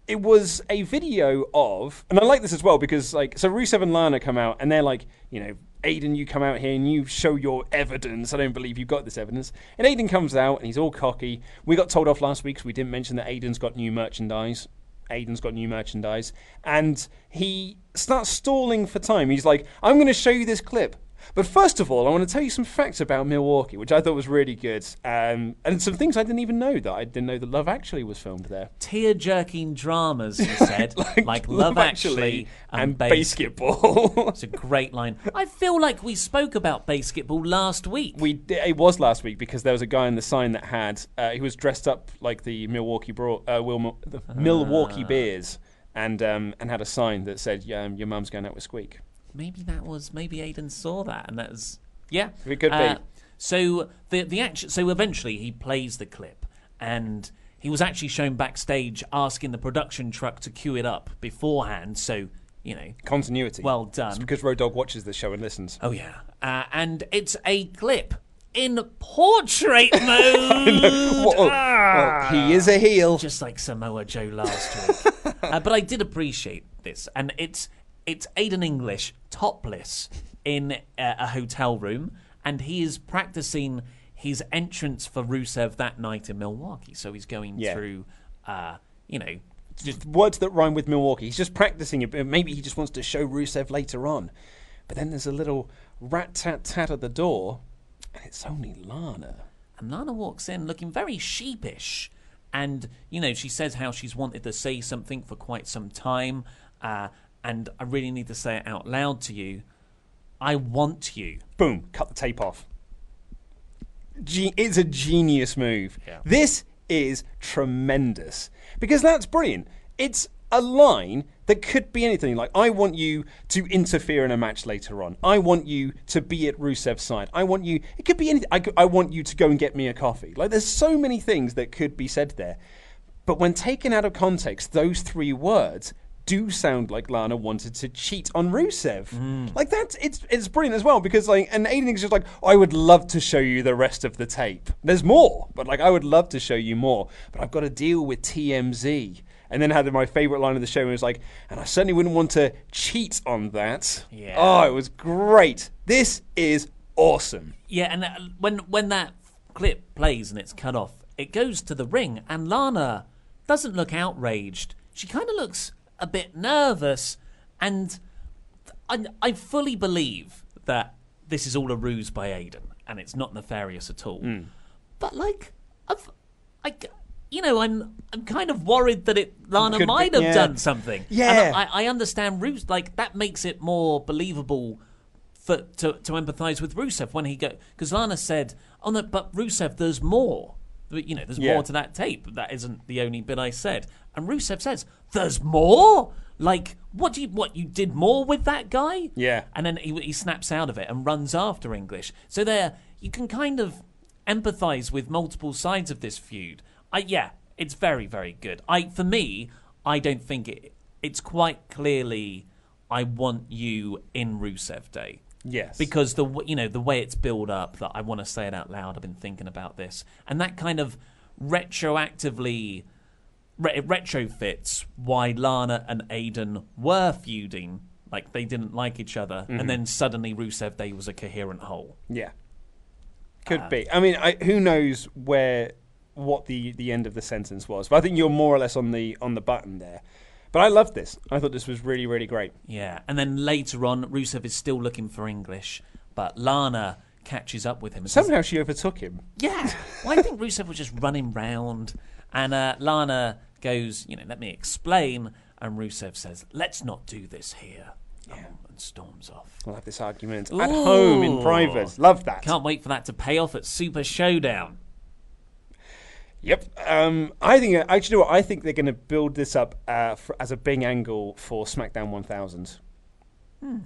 it was a video of, and I like this as well because, like, so Rusev and Lana come out and they're like, you know, Aiden, you come out here and you show your evidence. I don't believe you've got this evidence. And Aiden comes out and he's all cocky. We got told off last week because we didn't mention that Aiden's got new merchandise. Aiden's got new merchandise. And he starts stalling for time. He's like, I'm going to show you this clip. But first of all, I want to tell you some facts about Milwaukee, which I thought was really good. Um, and some things I didn't even know that I didn't know that Love Actually was filmed there. Tear jerking dramas, he said, like, Love, Actually, and, and basketball. It's a great line. I feel like we spoke about basketball last week. we it was last week because there was a guy in the sign that had uh, he was dressed up like the Milwaukee Bro- uh, the Ah. Milwaukee Bears and um, and had a sign that said um, your mum's going out with Squeak. Maybe that was maybe Aiden saw that and that was yeah It could be. Uh, so the the action so eventually he plays the clip and he was actually shown backstage asking the production truck to cue it up beforehand so you know Continuity. Well done. It's because Road Dog watches the show and listens. oh yeah uh, and it's a clip in portrait mode Well, well, he is a heel. just like Samoa Joe last week. uh, but I did appreciate this, and it's it's Aiden English topless in a, a hotel room, and he is practicing his entrance for Rusev that night in Milwaukee. So he's going Yeah. through, uh, you know, just words that rhyme with Milwaukee. He's just practicing it. but Maybe he just wants to show Rusev later on. But then there's a little rat tat tat at the door, and it's only Lana. And Lana walks in looking very sheepish. And, you know, she says how she's wanted to say something for quite some time. Uh, and I really need to say it out loud to you. I want you. boom, cut the tape off. Ge- it's a genius move. Yeah. This is tremendous because that's brilliant. It's a line that could be anything. Like, I want you to interfere in a match later on. I want you to be at Rusev's side. I want you. It could be anything. I, I want you to go and get me a coffee. Like, there's so many things that could be said there. But when taken out of context, those three words do sound like Lana wanted to cheat on Rusev. Like that's it's it's brilliant as well because like and Aiden is just like I would love to show you the rest of the tape. There's more, but like I would love to show you more, but I've got to deal with TMZ. And then had my favorite line of the show and was like, and I certainly wouldn't want to cheat on that. Yeah. Oh, it was great. This is awesome. Yeah, and uh, when when that clip plays and it's cut off, it goes to the ring, and Lana doesn't look outraged. She kind of looks a bit nervous, and I, I fully believe that this is all a ruse by Aiden, and it's not nefarious at all. Hmm. But like, I've, I, you know, I'm I'm kind of worried that it Lana Could be- might have yeah. done something. Yeah. and I, I understand Ruse. Like that makes it more believable for to to empathise with Rusev when he go because Lana said, "Oh no, but Rusev, there's more. But, You know, there's Yeah. more to that tape. That isn't the only bit I said." And Rusev says, "There's more." Like, what do you what you did more with that guy? Yeah. And then he, he snaps out of it and runs after English. So there, you can kind of empathise with multiple sides of this feud. I yeah, it's very very good. I for me, I don't think it. It's quite clearly, I want you in Rusev Day Yes. because the you know the way it's built up that I want to say it out loud. I've been thinking about this, and that kind of retroactively re- retrofits why Lana and Aiden were feuding, like they didn't like each other, and mm-hmm. then suddenly Rusev Day was a coherent whole. Yeah, could uh, be. I mean, I, who knows where what the the end of the sentence was? But I think you're more or less on the on the button there. But I loved this. I thought this was really really great. Yeah, and then later on, Rusev is still looking for English, but Lana catches up with him. says, Somehow she overtook him. Yeah. Well, I think Rusev was just running round, and uh, Lana goes, you know, let me explain. And Rusev says, let's not do this here. Um, and storms off. We'll have this argument at home in private. Love that. Can't wait for that to pay off at Super Showdown. Yep. Um, I think actually, what I think they're going to build this up uh, for, as a big angle for SmackDown 1000.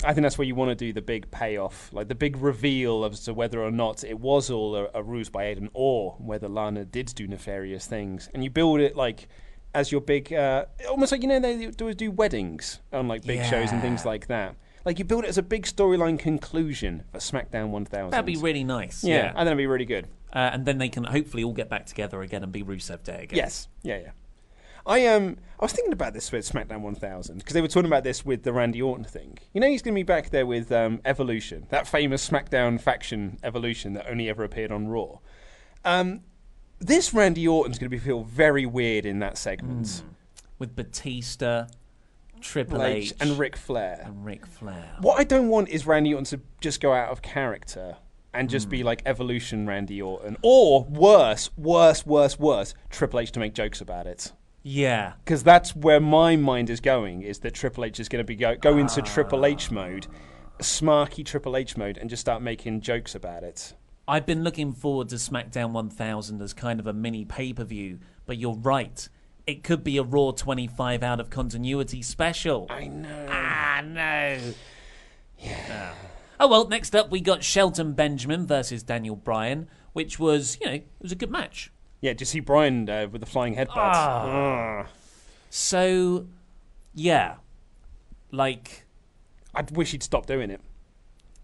I think that's where you want to do the big payoff, like the big reveal as to whether or not it was all a, a ruse by Aiden, or whether Lana did do nefarious things. And you build it like as your big, uh, almost like you know they do do weddings on like big shows and things like that. Like you build it as a big storyline conclusion for SmackDown 1000. That'd be really nice. yeah, Yeah. I think that'd be really good. Uh, and then they can hopefully all get back together again and be Rusev Day again. Yes, yeah, yeah. I um, I was thinking about this with SmackDown 1000 because they were talking about this with the Randy Orton thing. You know, he's going to be back there with um, Evolution, that famous SmackDown faction Evolution that only ever appeared on Raw. Um, this Randy Orton's going to be feel very weird in that segment. With Batista, Triple H H, and Ric Flair. and Ric Flair. What I don't want is Randy Orton to just go out of character and just be hmm. like Evolution Randy Orton, or worse, worse, worse, worse, Triple H to make jokes about it. Yeah. because that's where my mind is going. Is that Triple H is going to be go, go into ah. Triple H mode, smarky Triple H mode, and just start making jokes about it. I've been looking forward to SmackDown 1000 as kind of a mini pay per view, but you're right. It could be a Raw 25 out of continuity special. I know. Ah, no. Yeah. Oh, well, next up we got Shelton Benjamin versus Daniel Bryan, which was, you know, it was a good match. Yeah, did you see Bryan uh, with the flying headbutt? Ah. So, yeah. Like, I wish he'd stop doing it.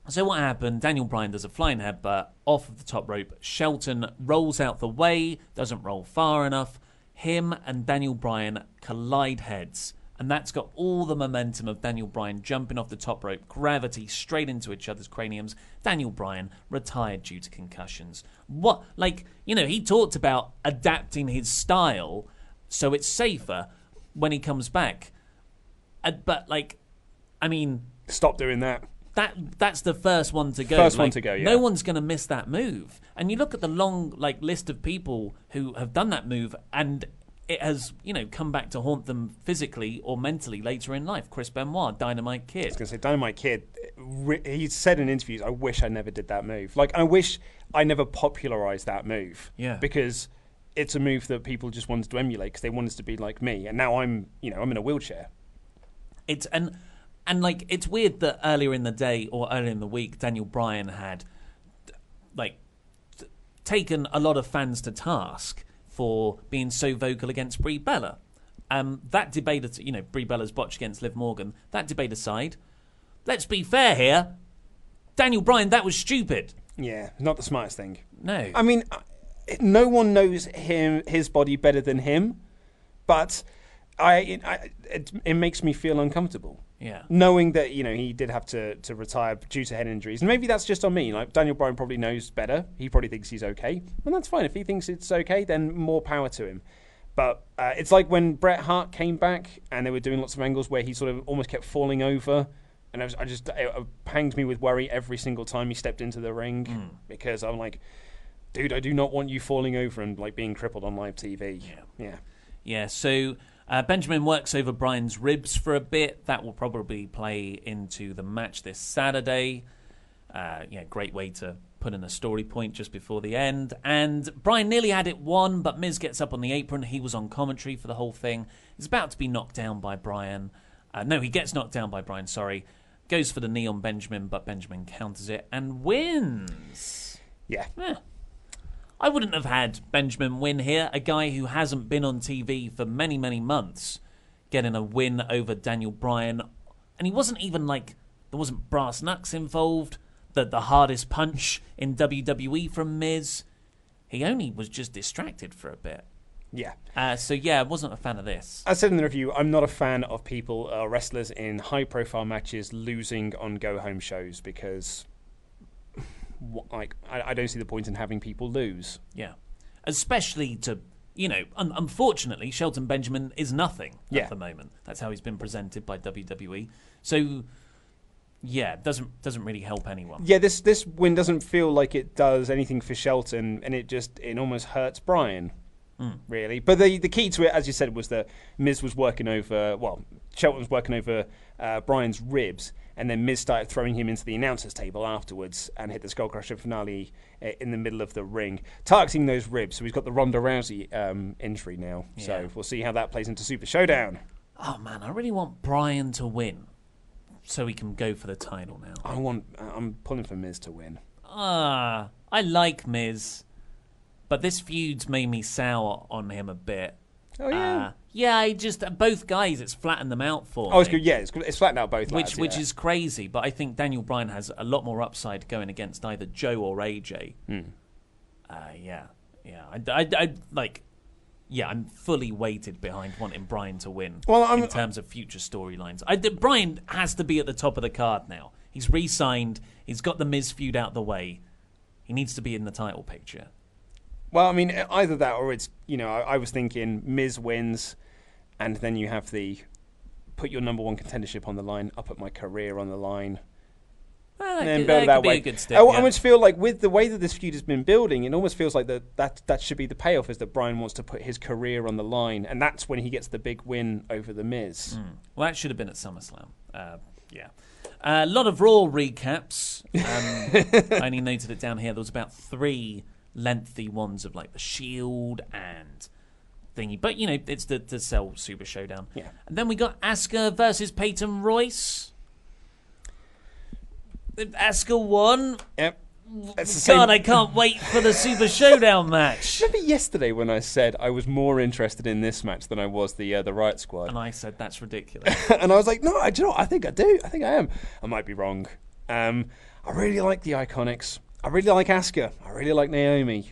So what happened? Daniel Bryan does a flying headbutt off of the top rope. Shelton rolls out the way, doesn't roll far enough. Him and Daniel Bryan collide heads, and that's got all the momentum of Daniel Bryan jumping off the top rope, gravity straight into each other's craniums. Daniel Bryan retired due to concussions. What, like, you know, he talked about adapting his style so it's safer when he comes back. Uh, but like, I mean, Stop doing that. that that's the first one to go. First one to go, yeah. No one's going to miss that move. And you look at the long like list of people who have done that move, and it has you know come back to haunt them physically or mentally later in life. Chris Benoit, Dynamite Kid. I was going to say, Dynamite Kid, he said in interviews, I wish I never did that move. Like, I wish I never popularized that move. Yeah. Because it's a move that people just wanted to emulate because they wanted to be like me. And now I'm, you know, I'm in a wheelchair. It's and and like it's weird that earlier in the day or earlier in the week, Daniel Bryan had like t- taken a lot of fans to task for being so vocal against Brie Bella. Um, that debate, you know, Brie Bella's botch against Liv Morgan. That debate aside, let's be fair here. Daniel Bryan, that was stupid. Yeah, not the smartest thing. No, I mean, uh, no one knows him, his body better than him, but I, I, it, it makes me feel uncomfortable. Yeah, knowing that you know he did have to, to retire due to head injuries, and maybe that's just on me. Like Daniel Bryan probably knows better. He probably thinks he's okay, and that's fine. If he thinks it's okay, then more power to him. But uh, it's like when Bret Hart came back, and they were doing lots of angles where he sort of almost kept falling over, and I, was, I just it, it panged me with worry every single time he stepped into the ring because I'm like, dude, I do not want you falling over and like being crippled on live TV. Yeah, yeah. Yeah, so uh, Benjamin works over Bryan's ribs for a bit. That will probably play into the match this Saturday. Uh, yeah, great way to put in a story point just before the end. And Bryan nearly had it won, but Miz gets up on the apron. He was on commentary for the whole thing. He's about to be knocked down by Bryan. Uh, no, he gets knocked down by Bryan, sorry. Goes for the knee on Benjamin, but Benjamin counters it and wins. Yeah. Eh. I wouldn't have had Benjamin win here, a guy who hasn't been on TV for many, many months, getting a win over Daniel Bryan. And he wasn't even like, there wasn't brass knucks involved, the, the hardest punch in WWE from Miz. He only was just distracted for a bit. Yeah. Uh, so, yeah, I wasn't a fan of this. I said in the review, I'm not a fan of people, uh, wrestlers in high profile matches losing on go home shows because, like, I, I don't see the point in having people lose. Yeah. Especially to, you know, un- unfortunately, Shelton Benjamin is nothing Yeah. at the moment. That's how he's been presented by WWE. So, yeah, doesn't doesn't really help anyone. Yeah, this this win doesn't feel like it does anything for Shelton, and it just it almost hurts Bryan. really. But the the key to it, as you said, was that Miz was working over. Well, Shelton was working over uh, Bryan's ribs, and then Miz started throwing him into the announcers table afterwards, and hit the Skull Crusher finale uh, in the middle of the ring, targeting those ribs. So he's got the Ronda Rousey um, injury now. Yeah. So we'll see how that plays into Super Showdown. Oh man, I really want Bryan to win, so he can go for the title now. I want. I'm pulling for Miz to win. Ah, I like Miz, but this feud's made me sour on him a bit. Oh yeah. Uh, yeah, I just both guys. It's flattened them out for oh, it's me. good. Yeah, it's, it's flattened out both. which lads, which yeah. is crazy. But I think Daniel Bryan has a lot more upside going against either Joe or AJ. Hmm. Uh, yeah, yeah. I, I, I- like. Yeah, I'm fully weighted behind wanting Bryan to win. Well, I'm- in terms of future storylines, Bryan has to be at the top of the card now. He's re-signed. He's got the Miz feud out the way. He needs to be in the title picture. Well, I mean, either that or it's you know I, I was thinking Miz wins, and then you have the put your number one contendership on the line. I put my career on the line. Well, and then could, build that that way. a good step. I, I almost feel like with the way that this feud has been building, it almost feels like that that that should be the payoff is that Bryan wants to put his career on the line, and that's when he gets the big win over the Miz. Well, that should have been at SummerSlam. Uh, yeah. A lot of Raw recaps. Um, I only noted it down here. There was about three lengthy ones of like the Shield and thingy. But, you know, it's the, the Cell Super Showdown. Yeah. And then we got Asuka versus Peyton Royce. Asuka won. Yep. Same. God, I can't wait for the Super Showdown match. Remember yesterday when I said I was more interested in this match than I was the uh, the Riot Squad? And I said, that's ridiculous. and I was like, no, I do you know, what? I think I do. I think I am. I might be wrong. Um, I really like the Iconics. I really like Asuka. I really like Naomi.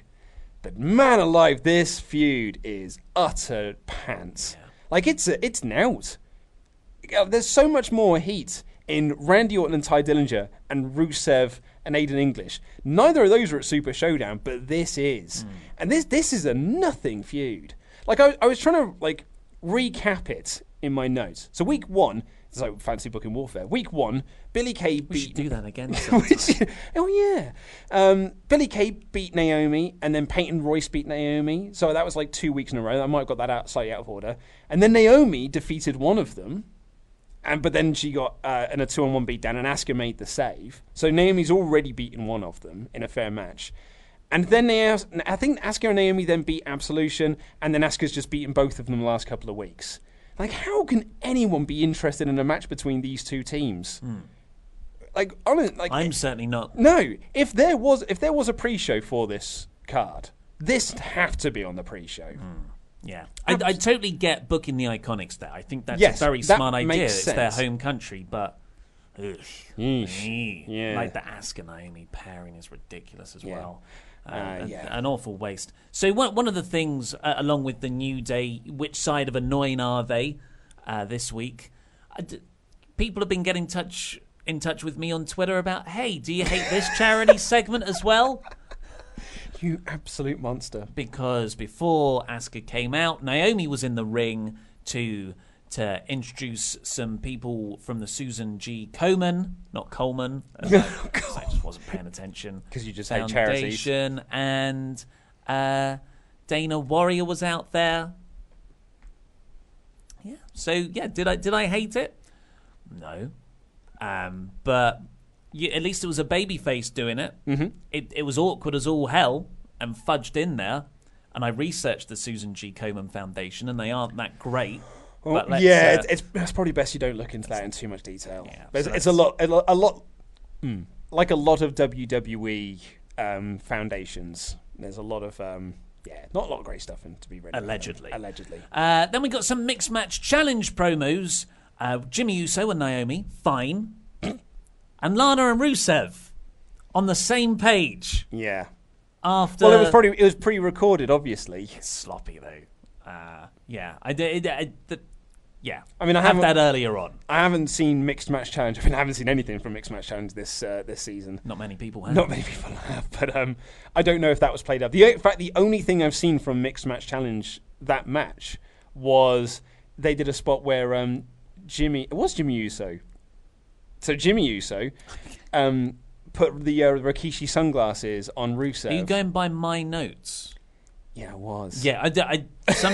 But man alive, this feud is utter pants. Like it's a, it's out. There's so much more heat in Randy Orton and Ty Dillinger and Rusev and Aiden English. Neither of those are at Super Showdown, but this is. Hmm. And this this is a nothing feud. Like I, I was trying to like recap it in my notes. So week one, it's like fancy booking warfare. Week one, Billy Kay we beat should do that again. which, oh yeah, um, Billy Kay beat Naomi, and then Peyton Royce beat Naomi. So that was like two weeks in a row. I might have got that out slightly out of order. And then Naomi defeated one of them, and but then she got uh, in a two-on-one beat down, and Asuka made the save. So Naomi's already beaten one of them in a fair match. And then they, as- I think Asuka and Naomi then beat Absolution, and then Asuka's just beaten both of them the last couple of weeks. Like, how can anyone be interested in a match between these two teams? Hmm. Like, honest, like I'm certainly not. no, if there was if there was a pre-show for this card, this have to be on the pre-show. Hmm. Yeah, I, I totally get booking the Iconics there. I think that's Yes, a very that smart idea. makes It's their home country, but ugh. Yeah. like the Asuka Naomi pairing is ridiculous as Yeah. well. Uh, Uh, an- yeah. an awful waste. So one one of the things, uh, along with the New Day, which side of annoying are they uh, this week? D- people have been getting touch in touch with me on Twitter about, hey, do you hate this charity segment as well? You absolute monster. because before Asuka came out, Naomi was in the ring to to introduce some people from the Susan G. Komen, not Coleman. as I, as I just wasn't paying attention. Because you just hate charities. And uh, Dana Warrior was out there. Yeah. So yeah, did I did I hate it? No. Um, but you, at least it was a baby face doing it. Mm-hmm. It it was awkward as all hell and fudged in there. And I researched the Susan G. Komen Foundation, and they aren't that great. But yeah, uh, it's, it's, it's probably best you don't look into that in too much detail. Yeah, There's- so it's a lot, a lot, a lot mm, like a lot of WWE um, foundations. There's a lot of um, yeah, not a lot of great stuff in to be read. about. Allegedly. allegedly. Uh, then we got some mixed match challenge promos. Uh, Jimmy Uso and Naomi, fine. and Lana and Rusev on the same page Yeah. after. Well, it was probably it was pre-recorded, obviously. sloppy though. Uh, yeah, I did. I, I, the, yeah, I mean, I have that earlier on. I haven't seen mixed match challenge. I mean, I haven't seen anything from mixed match challenge this uh, this season. Not many people have. Not many people have, but um, I don't know if that was played up. The in fact, the only thing I've seen from mixed match challenge that match was they did a spot where um, Jimmy it was Jimmy Uso. So Jimmy Uso um, put the uh, Rikishi sunglasses on Rusev. Are you going by my notes? Yeah, it was. Yeah, I, I- some,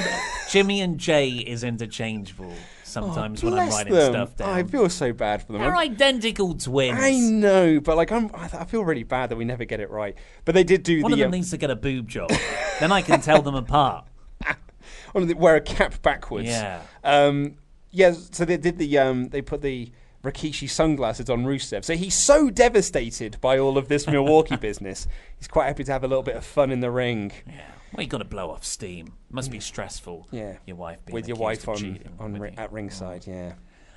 Jimmy and Jey is interchangeable sometimes when I'm Oh, writing them. stuff down. I feel so bad for them. They're identical twins. I know, but like I'm, I I feel really bad that we never get it right. But they did do One the of them um, needs to get a boob job. then I can tell them apart. one of the, wear a cap backwards. Yeah. Um, yeah. So they did the um, they put the Rikishi sunglasses on Rusev. So he's so devastated by all of this Milwaukee business. He's quite happy to have a little bit of fun in the ring. Yeah. Well, you got to blow off steam. Must be stressful. Yeah. Your wife being with your wife on cheating on ri- at ringside. Yeah.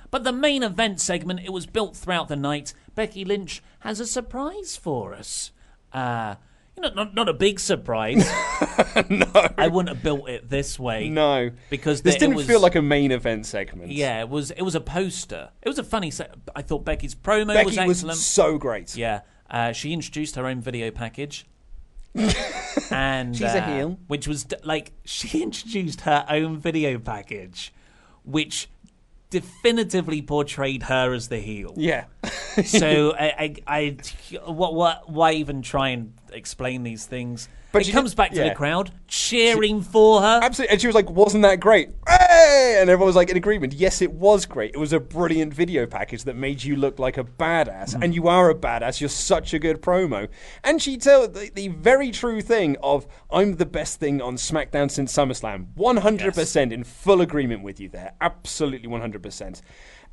But the main event segment, it was built throughout the night. Becky Lynch has a surprise for us. Uh, you know, not, not a big surprise. no. I wouldn't have built it this way. No, Because this the- didn't was- feel like a main event segment. Yeah, it was. It was a poster. It was a funny. Se- I thought Becky's promo Becky was was excellent. so great. Yeah, uh, she introduced her own video package. and She's a uh, heel. which was like she introduced her own video package, which definitively portrayed her as the heel. Yeah. so I, I, I, what, what, why even try and explain these things? But she comes back to yeah. the crowd cheering for her. Absolutely. And she was like, wasn't that great? Hey! And everyone was like in agreement. Yes, it was great. It was a brilliant video package that made you look like a badass. Mm. And you are a badass. You're such a good promo. And she told the, the very true thing of, I'm the best thing on SmackDown since SummerSlam. 100% in full agreement with you there. Absolutely 100%.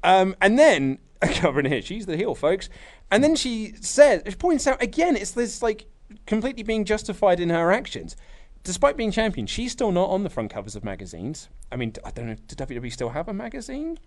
Um, and then, covering here, she's the heel, folks. And then she says, she points out again, it's this like completely being justified in her actions. Despite being champion, she's still not on the front covers of magazines. I mean, I don't know, does WWE still have a magazine?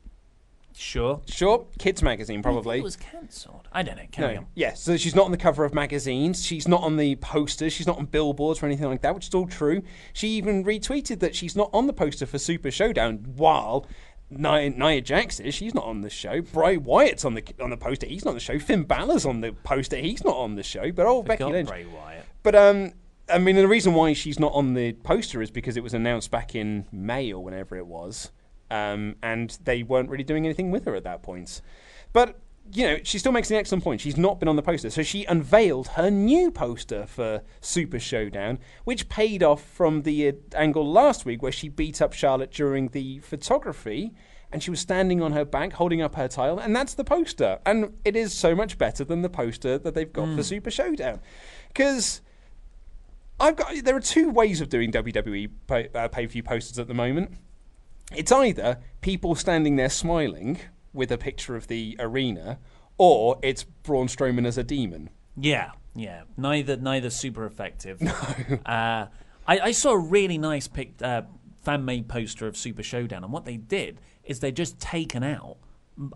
Sure. Sure, kids magazine probably. It was cancelled. I don't know. Carry No. on. Yeah, so she's not on the cover of magazines. She's not on the posters. She's not on billboards or anything like that, which is all true. She even retweeted that she's not on the poster for Super Showdown, while Nia, Nia Jax is. She's not on the show. Bray Wyatt's on the on the poster. He's not on the show. Finn Balor's on the poster. He's not on the show. But oh, Becky Lynch. Bray Wyatt. But um, I mean, the reason why she's not on the poster is because it was announced back in May or whenever it was, um, and they weren't really doing anything with her at that point. But you know, she still makes an excellent point. She's not been on the poster, so she unveiled her new poster for Super Showdown, which paid off from the uh, angle last week where she beat up Charlotte during the photography. And she was standing on her back, holding up her title, and that's the poster. And it is so much better than the poster that they've got for Super Showdown, because I've got. There are two ways of doing WWE pay, uh, pay-per-view posters at the moment. It's either people standing there smiling with a picture of the arena, or it's Braun Strowman as a demon. Yeah, yeah. Neither neither super effective. No. Uh, I, I saw a really nice pic, uh, fan made poster of Super Showdown, and what they did is they just taken out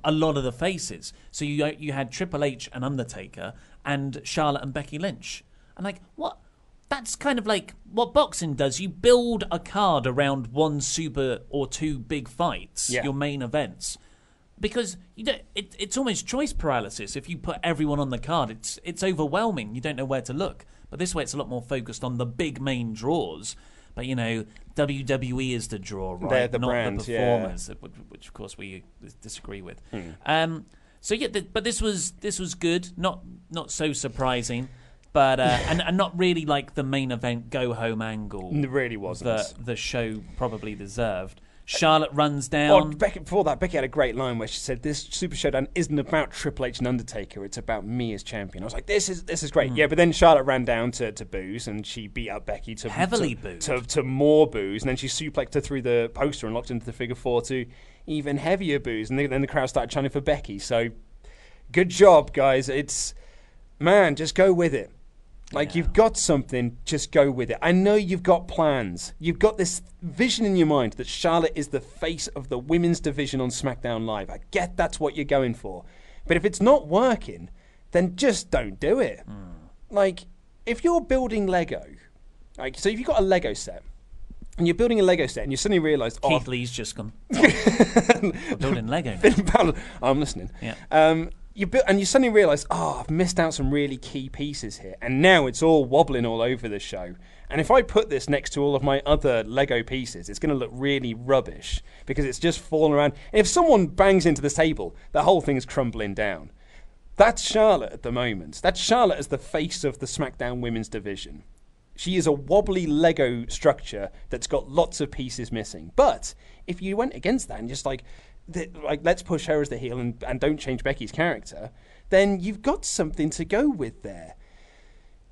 a lot of the faces. So you you had Triple H and Undertaker and Charlotte and Becky Lynch, and like what. That's kind of like what boxing does. You build a card around one super or two big fights, Yeah. your main events because you don't, it, it's almost choice paralysis if you put everyone on the card. It's it's overwhelming. You don't know where to look. But this way, it's a lot more focused on the big main draws. But you know, WWE is the draw, right? They're the Not brand, the yeah. performers, which, which of course we disagree with. Hmm. Um, so yeah, th- but this was this was good. Not not so surprising. But uh, and, and not really like the main event go home angle It really wasn't. that the show probably deserved. Charlotte runs Oh, down. Becky, before that, Becky had a great line where she said, "This Super Showdown isn't about Triple H and Undertaker; it's about me as champion." I was like, "This is this is great." Hmm. Yeah, but then Charlotte ran down to, to booze and she beat up Becky to Heavily to, booed. to, to more booze, and then she suplexed her through the poster and locked into the figure four to even heavier booze, and then the crowd started chanting for Becky. So, good job, guys. It's man, just go with it. Like you've got something, just go with it. I know you've got plans. You've got this vision in your mind that Charlotte is the face of the women's division on SmackDown Live. I get that's what you're going for. But if it's not working, then just don't do it. Like if you're building Lego, like so if you've got a Lego set and you're building a Lego set and you suddenly realise, oh, Keith Lee's just gone. Building Lego. Finn Balor. I'm listening. Yeah. Um, you bu- and you suddenly realise, oh, ah, I've missed out some really key pieces here, and now it's all wobbling all over the show. And if I put this next to all of my other Lego pieces, it's going to look really rubbish because it's just falling around. And If someone bangs into this table, the whole thing's crumbling down. That's Charlotte at the moment. That's Charlotte as the face of the SmackDown Women's Division. She is a wobbly Lego structure that's got lots of pieces missing. But if you went against that and just like, the, like let's push her as the heel and, and don't change Becky's character, then you've got something to go with there.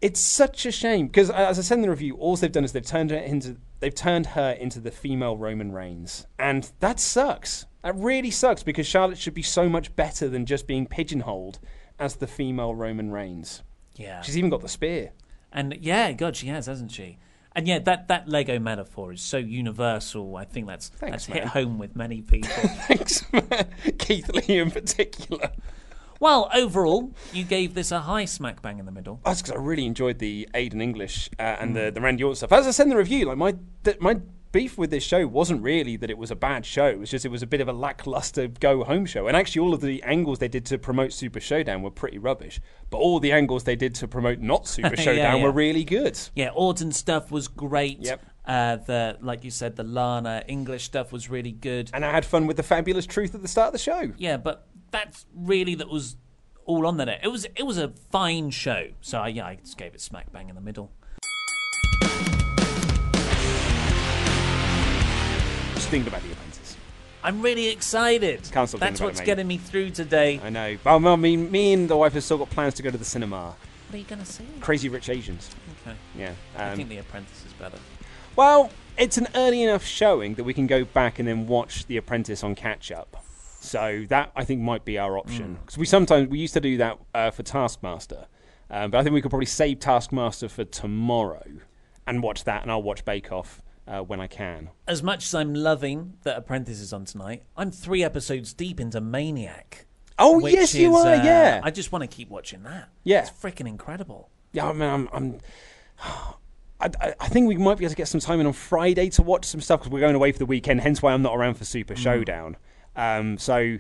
It's such a shame because, uh, as I said in the review, all they've done is they've turned her into they've turned her into the female Roman Reigns, and that sucks. That really sucks because Charlotte should be so much better than just being pigeonholed as the female Roman Reigns. Yeah. She's even got the spear. And yeah, God, she has, hasn't she? And yeah, that, that Lego metaphor is so universal. I think that's Thanks, that's hit home with many people. Thanks, man. Keith Lee in particular. well, overall, you gave this a high smack bang in the middle. That's because I really enjoyed the Aiden English uh, and the, the Randy Orton stuff. As I said in the review, like my my beef with this show wasn't really that it was a bad show. It was just it was a bit of a lackluster go home show. And actually, all of the angles they did to promote Super Showdown were pretty rubbish. But all the angles they did to promote not Super Yeah, Showdown yeah. were really good. Yeah, Orton stuff was great. Yep. Uh, the like you said, the Lana English stuff was really good. And I had fun with the fabulous truth at the start of the show. Yeah, but that's really that was all on the net. It was it was a fine show. So I, yeah, I just gave it smack bang in the middle. Just thinking about the apprentice. I'm really excited. Can't stop That's what's it, getting me through today. I know. But well, I mean, me and the wife have still got plans to go to the cinema. What are you gonna see? Crazy Rich Asians. Okay. Yeah. I um, think The Apprentice is better. Well, it's an early enough showing that we can go back and then watch The Apprentice on catch up. So that I think might be our option because we sometimes we used to do that uh, for Taskmaster, um, but I think we could probably save Taskmaster for tomorrow and watch that, and I'll watch Bake Off uh, when I can. As much as I'm loving that Apprentice is on tonight, I'm three episodes deep into Maniac. Oh yes, you is, are. uh, yeah, I just want to keep watching that. Yeah. It's freaking incredible. yeah. I mean, I'm. I'm I, I- I think we might be able to get some time in on Friday to watch some stuff because we're going away for the weekend. Hence why I'm not around for Super Showdown. Um, so,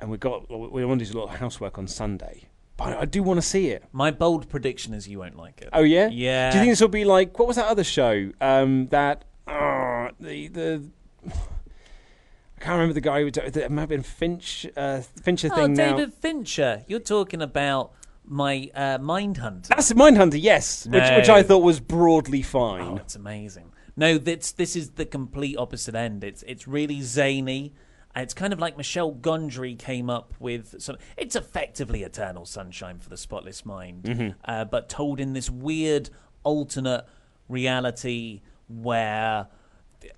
and we got we want to do a lot of housework on Sunday. But I do want to see it. My bold prediction is you won't like it. Oh yeah, Yeah. Do you think this will be like what was that other show? Um, that uh, the the I can't remember the guy who did- it might have been Finch uh, Fincher Oh, thing now. David Fincher. You're talking about my uh, Mindhunter. That's Mindhunter, yes, which, which I thought was broadly Oh, fine. it's amazing. No, this this is the complete opposite end. It's it's really zany. And It's kind of like Michel Gondry came up with some. It's effectively Eternal Sunshine for the Spotless Mind, Mm-hmm. uh, but told in this weird alternate reality where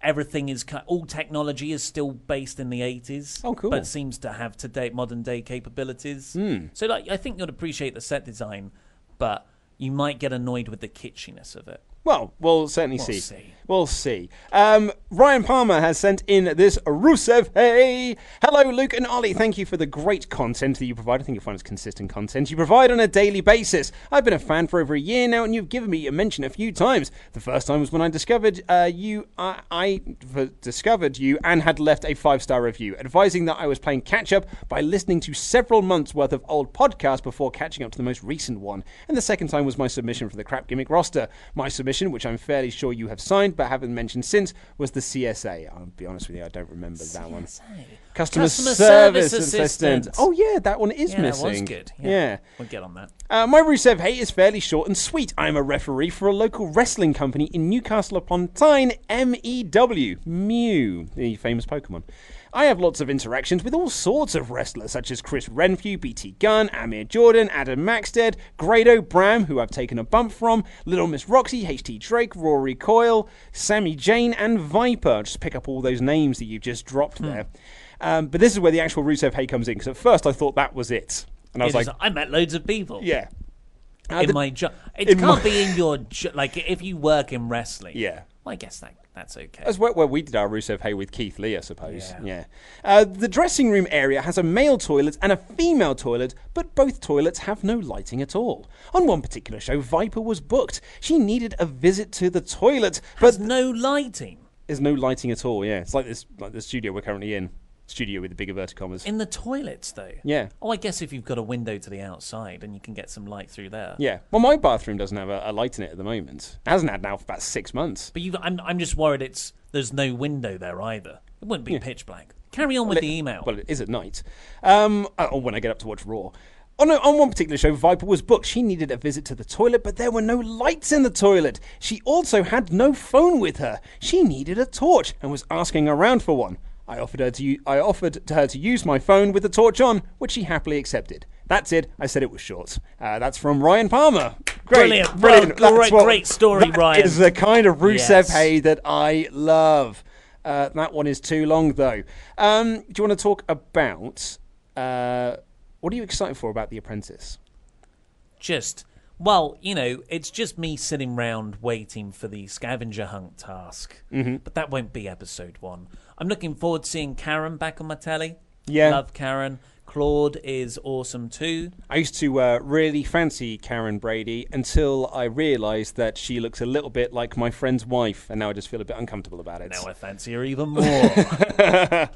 everything is all technology is still based in the 80s Oh, cool. but seems to have today modern day capabilities Hmm. so like i think you'll appreciate the set design but you might get annoyed with the kitschiness of it Well, we'll certainly We'll see. see. We'll see. Um, Ryan Palmer has sent in this Rusev Hey! Hello, Luke and Ollie. Thank you for the great content that you provide. I think you'll find it's consistent content you provide on a daily basis. I've been a fan for over a year now, and you've given me a mention a few times. The first time was when I discovered uh, you. I, I discovered you and had left a five star review, advising that I was playing catch up by listening to several months worth of old podcasts before catching up to the most recent one. And the second time was my submission for the crap gimmick roster. My submission, which I'm fairly sure you have signed but haven't mentioned since, was the CSA. I'll be honest with you, I don't remember that one. Customer, Customer Service, Service Assistant. Assistant. Oh yeah, that one is yeah missing. that was good yeah. yeah. we'll get on that Uh, my Rusev hate is fairly short and sweet. I am a referee for a local wrestling company in Newcastle upon Tyne, MEW, Mew, the famous Pokemon. I have lots of interactions with all sorts of wrestlers, such as Chris Renfrew, BT Gunn, Amir Jordan, Adam Maxted, Grado Bram, who I've taken a bump from, Little Miss Roxy, HT Drake, Rory Coyle, Sammy Jane, and Viper. Just pick up all those names that you've just dropped there. Um, but this is where the actual Rusev hate comes in, because at first I thought that was it. And I was It like, i met loads of people yeah. Uh, in the- my job it can't my- be in your jo- like if you work in wrestling Yeah. well, i guess that that's okay As where, where we did our Rusev Hay with Keith Lee, I suppose. Yeah. Yeah. Uh, the dressing room area has a male toilet and a female toilet, but both toilets have no lighting at all. On one particular show, Viper was booked. She needed a visit to the toilet, but There's no lighting there's no lighting at all. Yeah, it's like this, like the studio we're currently in. Studio with the bigger verticommas. in the toilets though Yeah. oh i guess if you've got a window to the outside and you can get some light through there Yeah. Well, my bathroom doesn't have a, a light in it at the moment. It hasn't had now for about six months. But you, I'm, I'm just worried it's there's no window there either. It wouldn't be pitch black. Carry on with the email. Well, it is at night. Um, uh, or when I get up to watch Raw. On, a, on one particular show, Viper was booked. She needed a visit to the toilet, but there were no lights in the toilet. She also had no phone with her. She needed a torch and was asking around for one. I offered her to I offered to her to use my phone with the torch on, which she happily accepted. That's it. I said it was short. Uh, that's from Ryan Palmer. Great, Brilliant. brilliant. Well, great- great story, that Ryan. is the kind of Rusev Yes. Hay that I love. Uh, that one is too long, though. Um, do you want to talk about uh, what are you excited for about The Apprentice? just well, you know, it's just me sitting round waiting for the scavenger hunt task. Mm-hmm. But that won't be episode one. I'm looking forward to seeing Karren back on my telly. Yeah. love Karren. Claude is awesome too. I used to uh, really fancy Karren Brady until I realised that she looks a little bit like my friend's wife, and now I just feel a bit uncomfortable about it. Now I fancy her even more.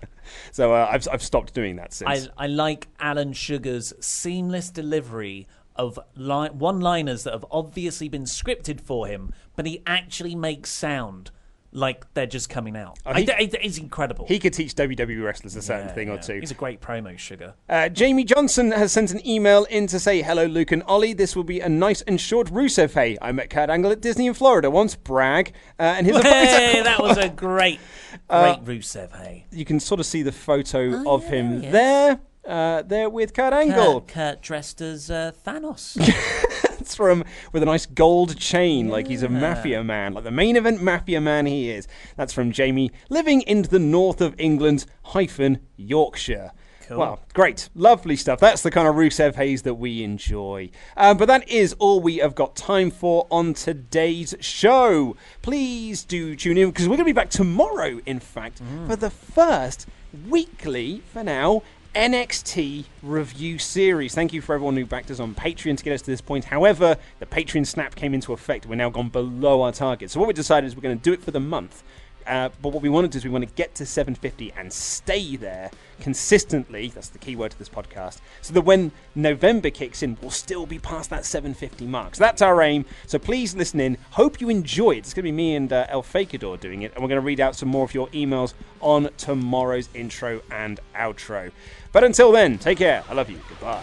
so uh, I've, I've stopped doing that since. I, I like Alan Sugar's seamless delivery of li- one-liners that have obviously been scripted for him, but he actually makes sound like they're just coming out. Oh, he- d- it- it's incredible. he could teach WWE wrestlers a certain Yeah, thing or two. He's a great promo sugar. Uh, Jamie Johnson has sent an email in to say, Hello, Luke and Ollie. This will be a nice and short Rusev Hey. I met Kurt Angle at Disney in Florida once. Brag. Uh, and his Hey, that was a great, great Uh, Rusev. Hey, You can sort of see the photo Oh, of yeah, him yes. there. Uh, there with Kurt Angle. Kurt, Kurt dressed as uh, Thanos. From with a nice gold chain, like he's a mafia man, like the main event mafia man he is. That's from Jamie, living in the north of England, hyphen Yorkshire. Well, great, lovely stuff. That's the kind of Rusev Hayes that we enjoy. Um, but that is all we have got time for on today's show. Please do tune in because we're going to be back tomorrow, in fact, for the first weekly, for now, NXT review series. Thank you for everyone who backed us on Patreon to get us to this point. However, the Patreon snap came into effect. We're now gone below our target. So what we decided is we're going to do it for the month. Uh, but what we want to do is we want to get to 750 and stay there consistently. That's the key word to this podcast. So that when November kicks in, we'll still be past that 750 mark. So that's our aim. So please listen in. Hope you enjoy it. It's going to be me and uh, El Fakador doing it, and we're going to read out some more of your emails on tomorrow's intro and outro. But until then, take care. I love you. Goodbye.